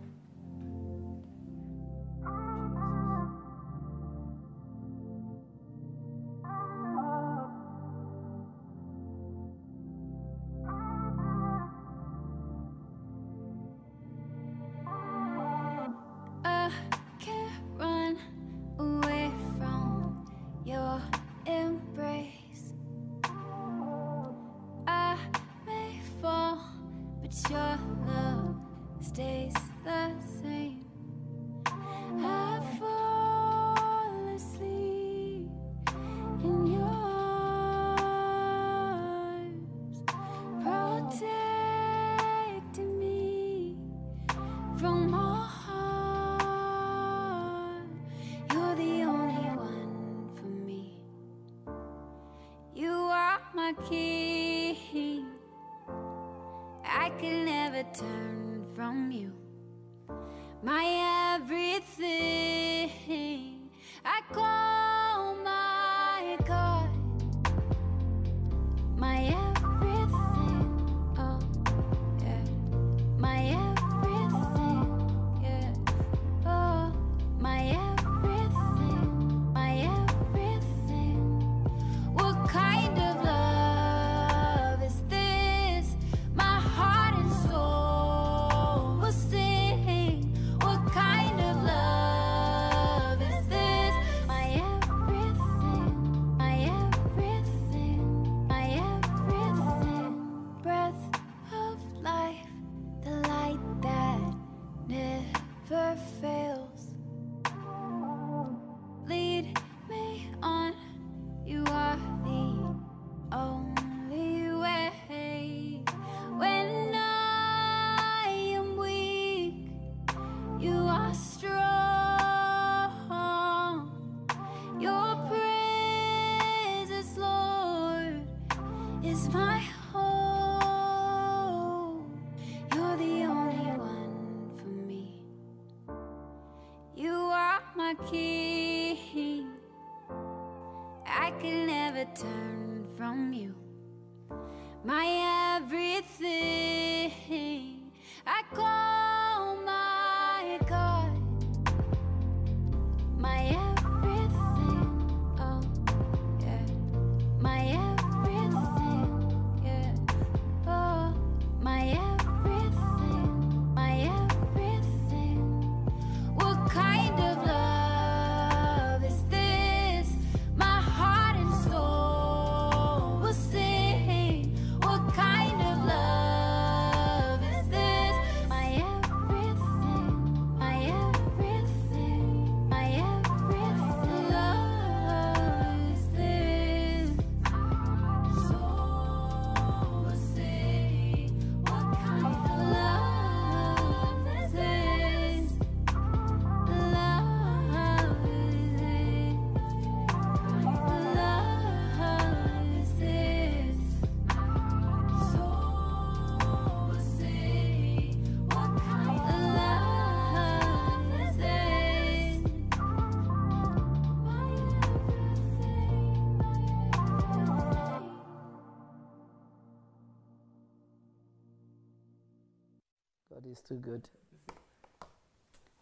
Too good.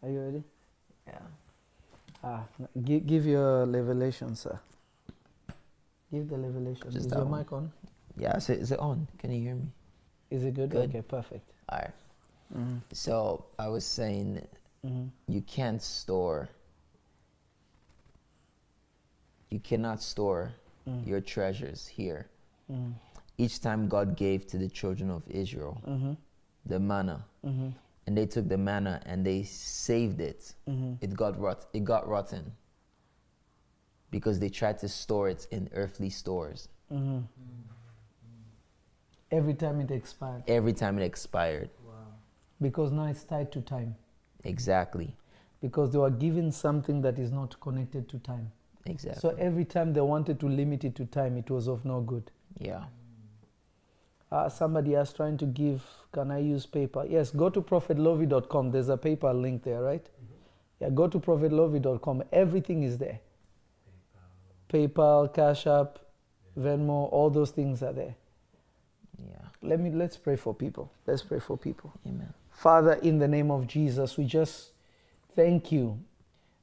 Are you ready? Yeah. Ah, give, give your revelation, sir. Give the revelation. Just is your one. mic on? Yeah. Is it on? Can you hear me? Is it good? Good. Okay, perfect. All right. Mm-hmm. So I was saying you can't store you cannot store Mm. your treasures here. Each time God gave to the children of Israel Mm-hmm. the manna, and they took the manna and they saved it, Mm-hmm. it got rot- it got rotten because they tried to store it in earthly stores. Every time it expired. Every time it expired, Wow. Because now it's tied to time. exactly, Because they were given something that is not connected to time. exactly, So every time they wanted to limit it to time, it was of no good. yeah. Uh, somebody else trying to give, can I use PayPal? Yes, go to prophetlovy.com. There's a PayPal link there, right? Yeah, go to prophetlovy.com. Everything is there. PayPal, Cash App, Venmo, all those things are there. Yeah. Let me let's pray for people. Let's pray for people. Amen. Father, in the name of Jesus, we just thank you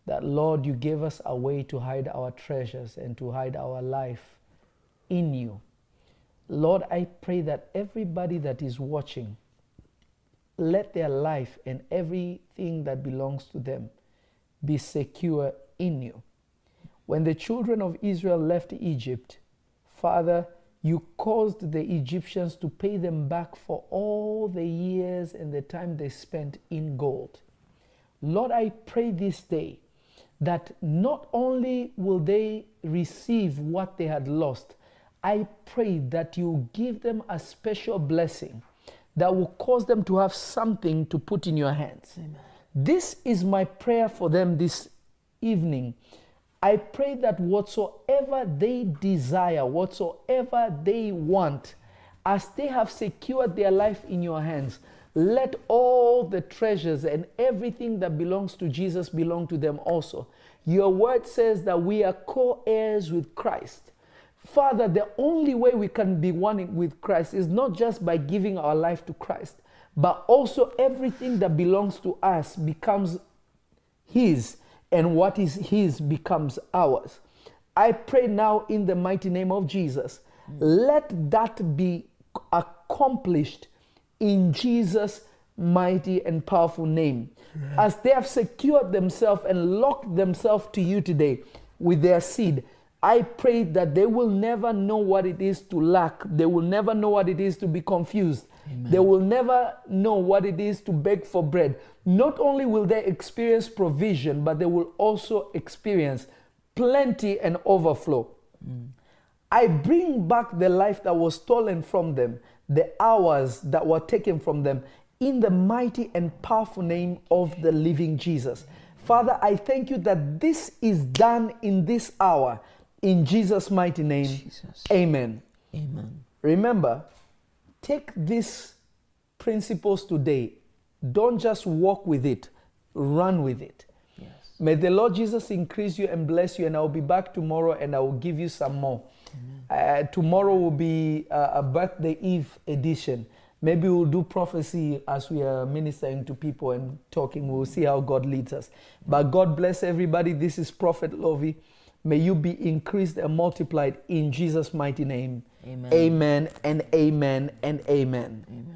that, Lord, you gave us a way to hide our treasures and to hide our life in you. Lord, I pray that everybody that is watching, let their life and everything that belongs to them be secure in you. When the children of Israel left Egypt, Father, you caused the Egyptians to pay them back for all the years and the time they spent in gold. Lord, I pray this day that not only will they receive what they had lost, I pray that you give them a special blessing that will cause them to have something to put in your hands. This is my prayer for them this evening. I pray that whatsoever they desire, whatsoever they want, as they have secured their life in your hands, let all the treasures and everything that belongs to Jesus belong to them also. Your word says that we are co heirs with Christ. Father, the only way we can be one with Christ is not just by giving our life to Christ, but also everything that belongs to us becomes His, and what is His becomes ours. I pray now in the mighty name of Jesus, let that be accomplished in Jesus' mighty and powerful name. As they have secured themselves and locked themselves to you today with their seed, I pray that they will never know what it is to lack. They will never know what it is to be confused. They will never know what it is to beg for bread. Not only will they experience provision, but they will also experience plenty and overflow. Mm. I bring back the life that was stolen from them, the hours that were taken from them, in the mighty and powerful name of the living Jesus. Father, I thank you that this is done in this hour. In Jesus' mighty name, Jesus. amen. Amen. Remember, take these principles today. Don't just walk with it, run with it. Yes. May the Lord Jesus increase you and bless you. And I will be back tomorrow and I will give you some more. Uh, tomorrow will be uh, a birthday eve edition. Maybe we'll do prophecy as we are ministering to people and talking. We'll see how God leads us. But God bless everybody. This is Prophet Lovy. May you be increased and multiplied in Jesus' mighty name. Amen. Amen and amen and amen. Amen.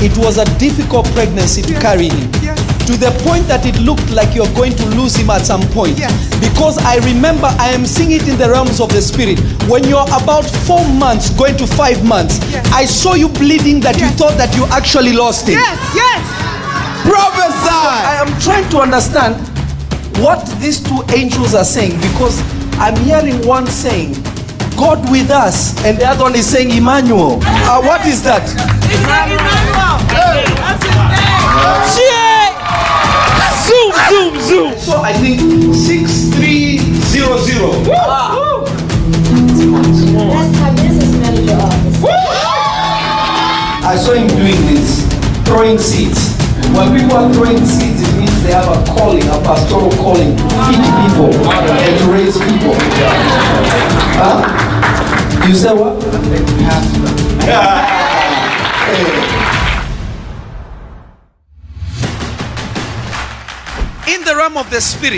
It was a difficult pregnancy to carry him. to the point that it looked like you're going to lose him at some point. Because I remember I am seeing it in the realms of the spirit. When you're about four months, going to five months. I saw you bleeding that you thought that you actually lost him. Yes, yes. Prophesy! I am trying to understand what these two angels are saying because I'm hearing one saying, God with us, and the other one is saying Emmanuel. Uh, what is that? Emmanuel. That's your name. Zoom, zoom, zoom. So I think 6300. That's our business manager office. I saw him doing this, throwing seeds. When people are throwing seeds, they have a calling, a pastoral calling to feed people and to raise people. Huh? You say what? In the realm of the spirit,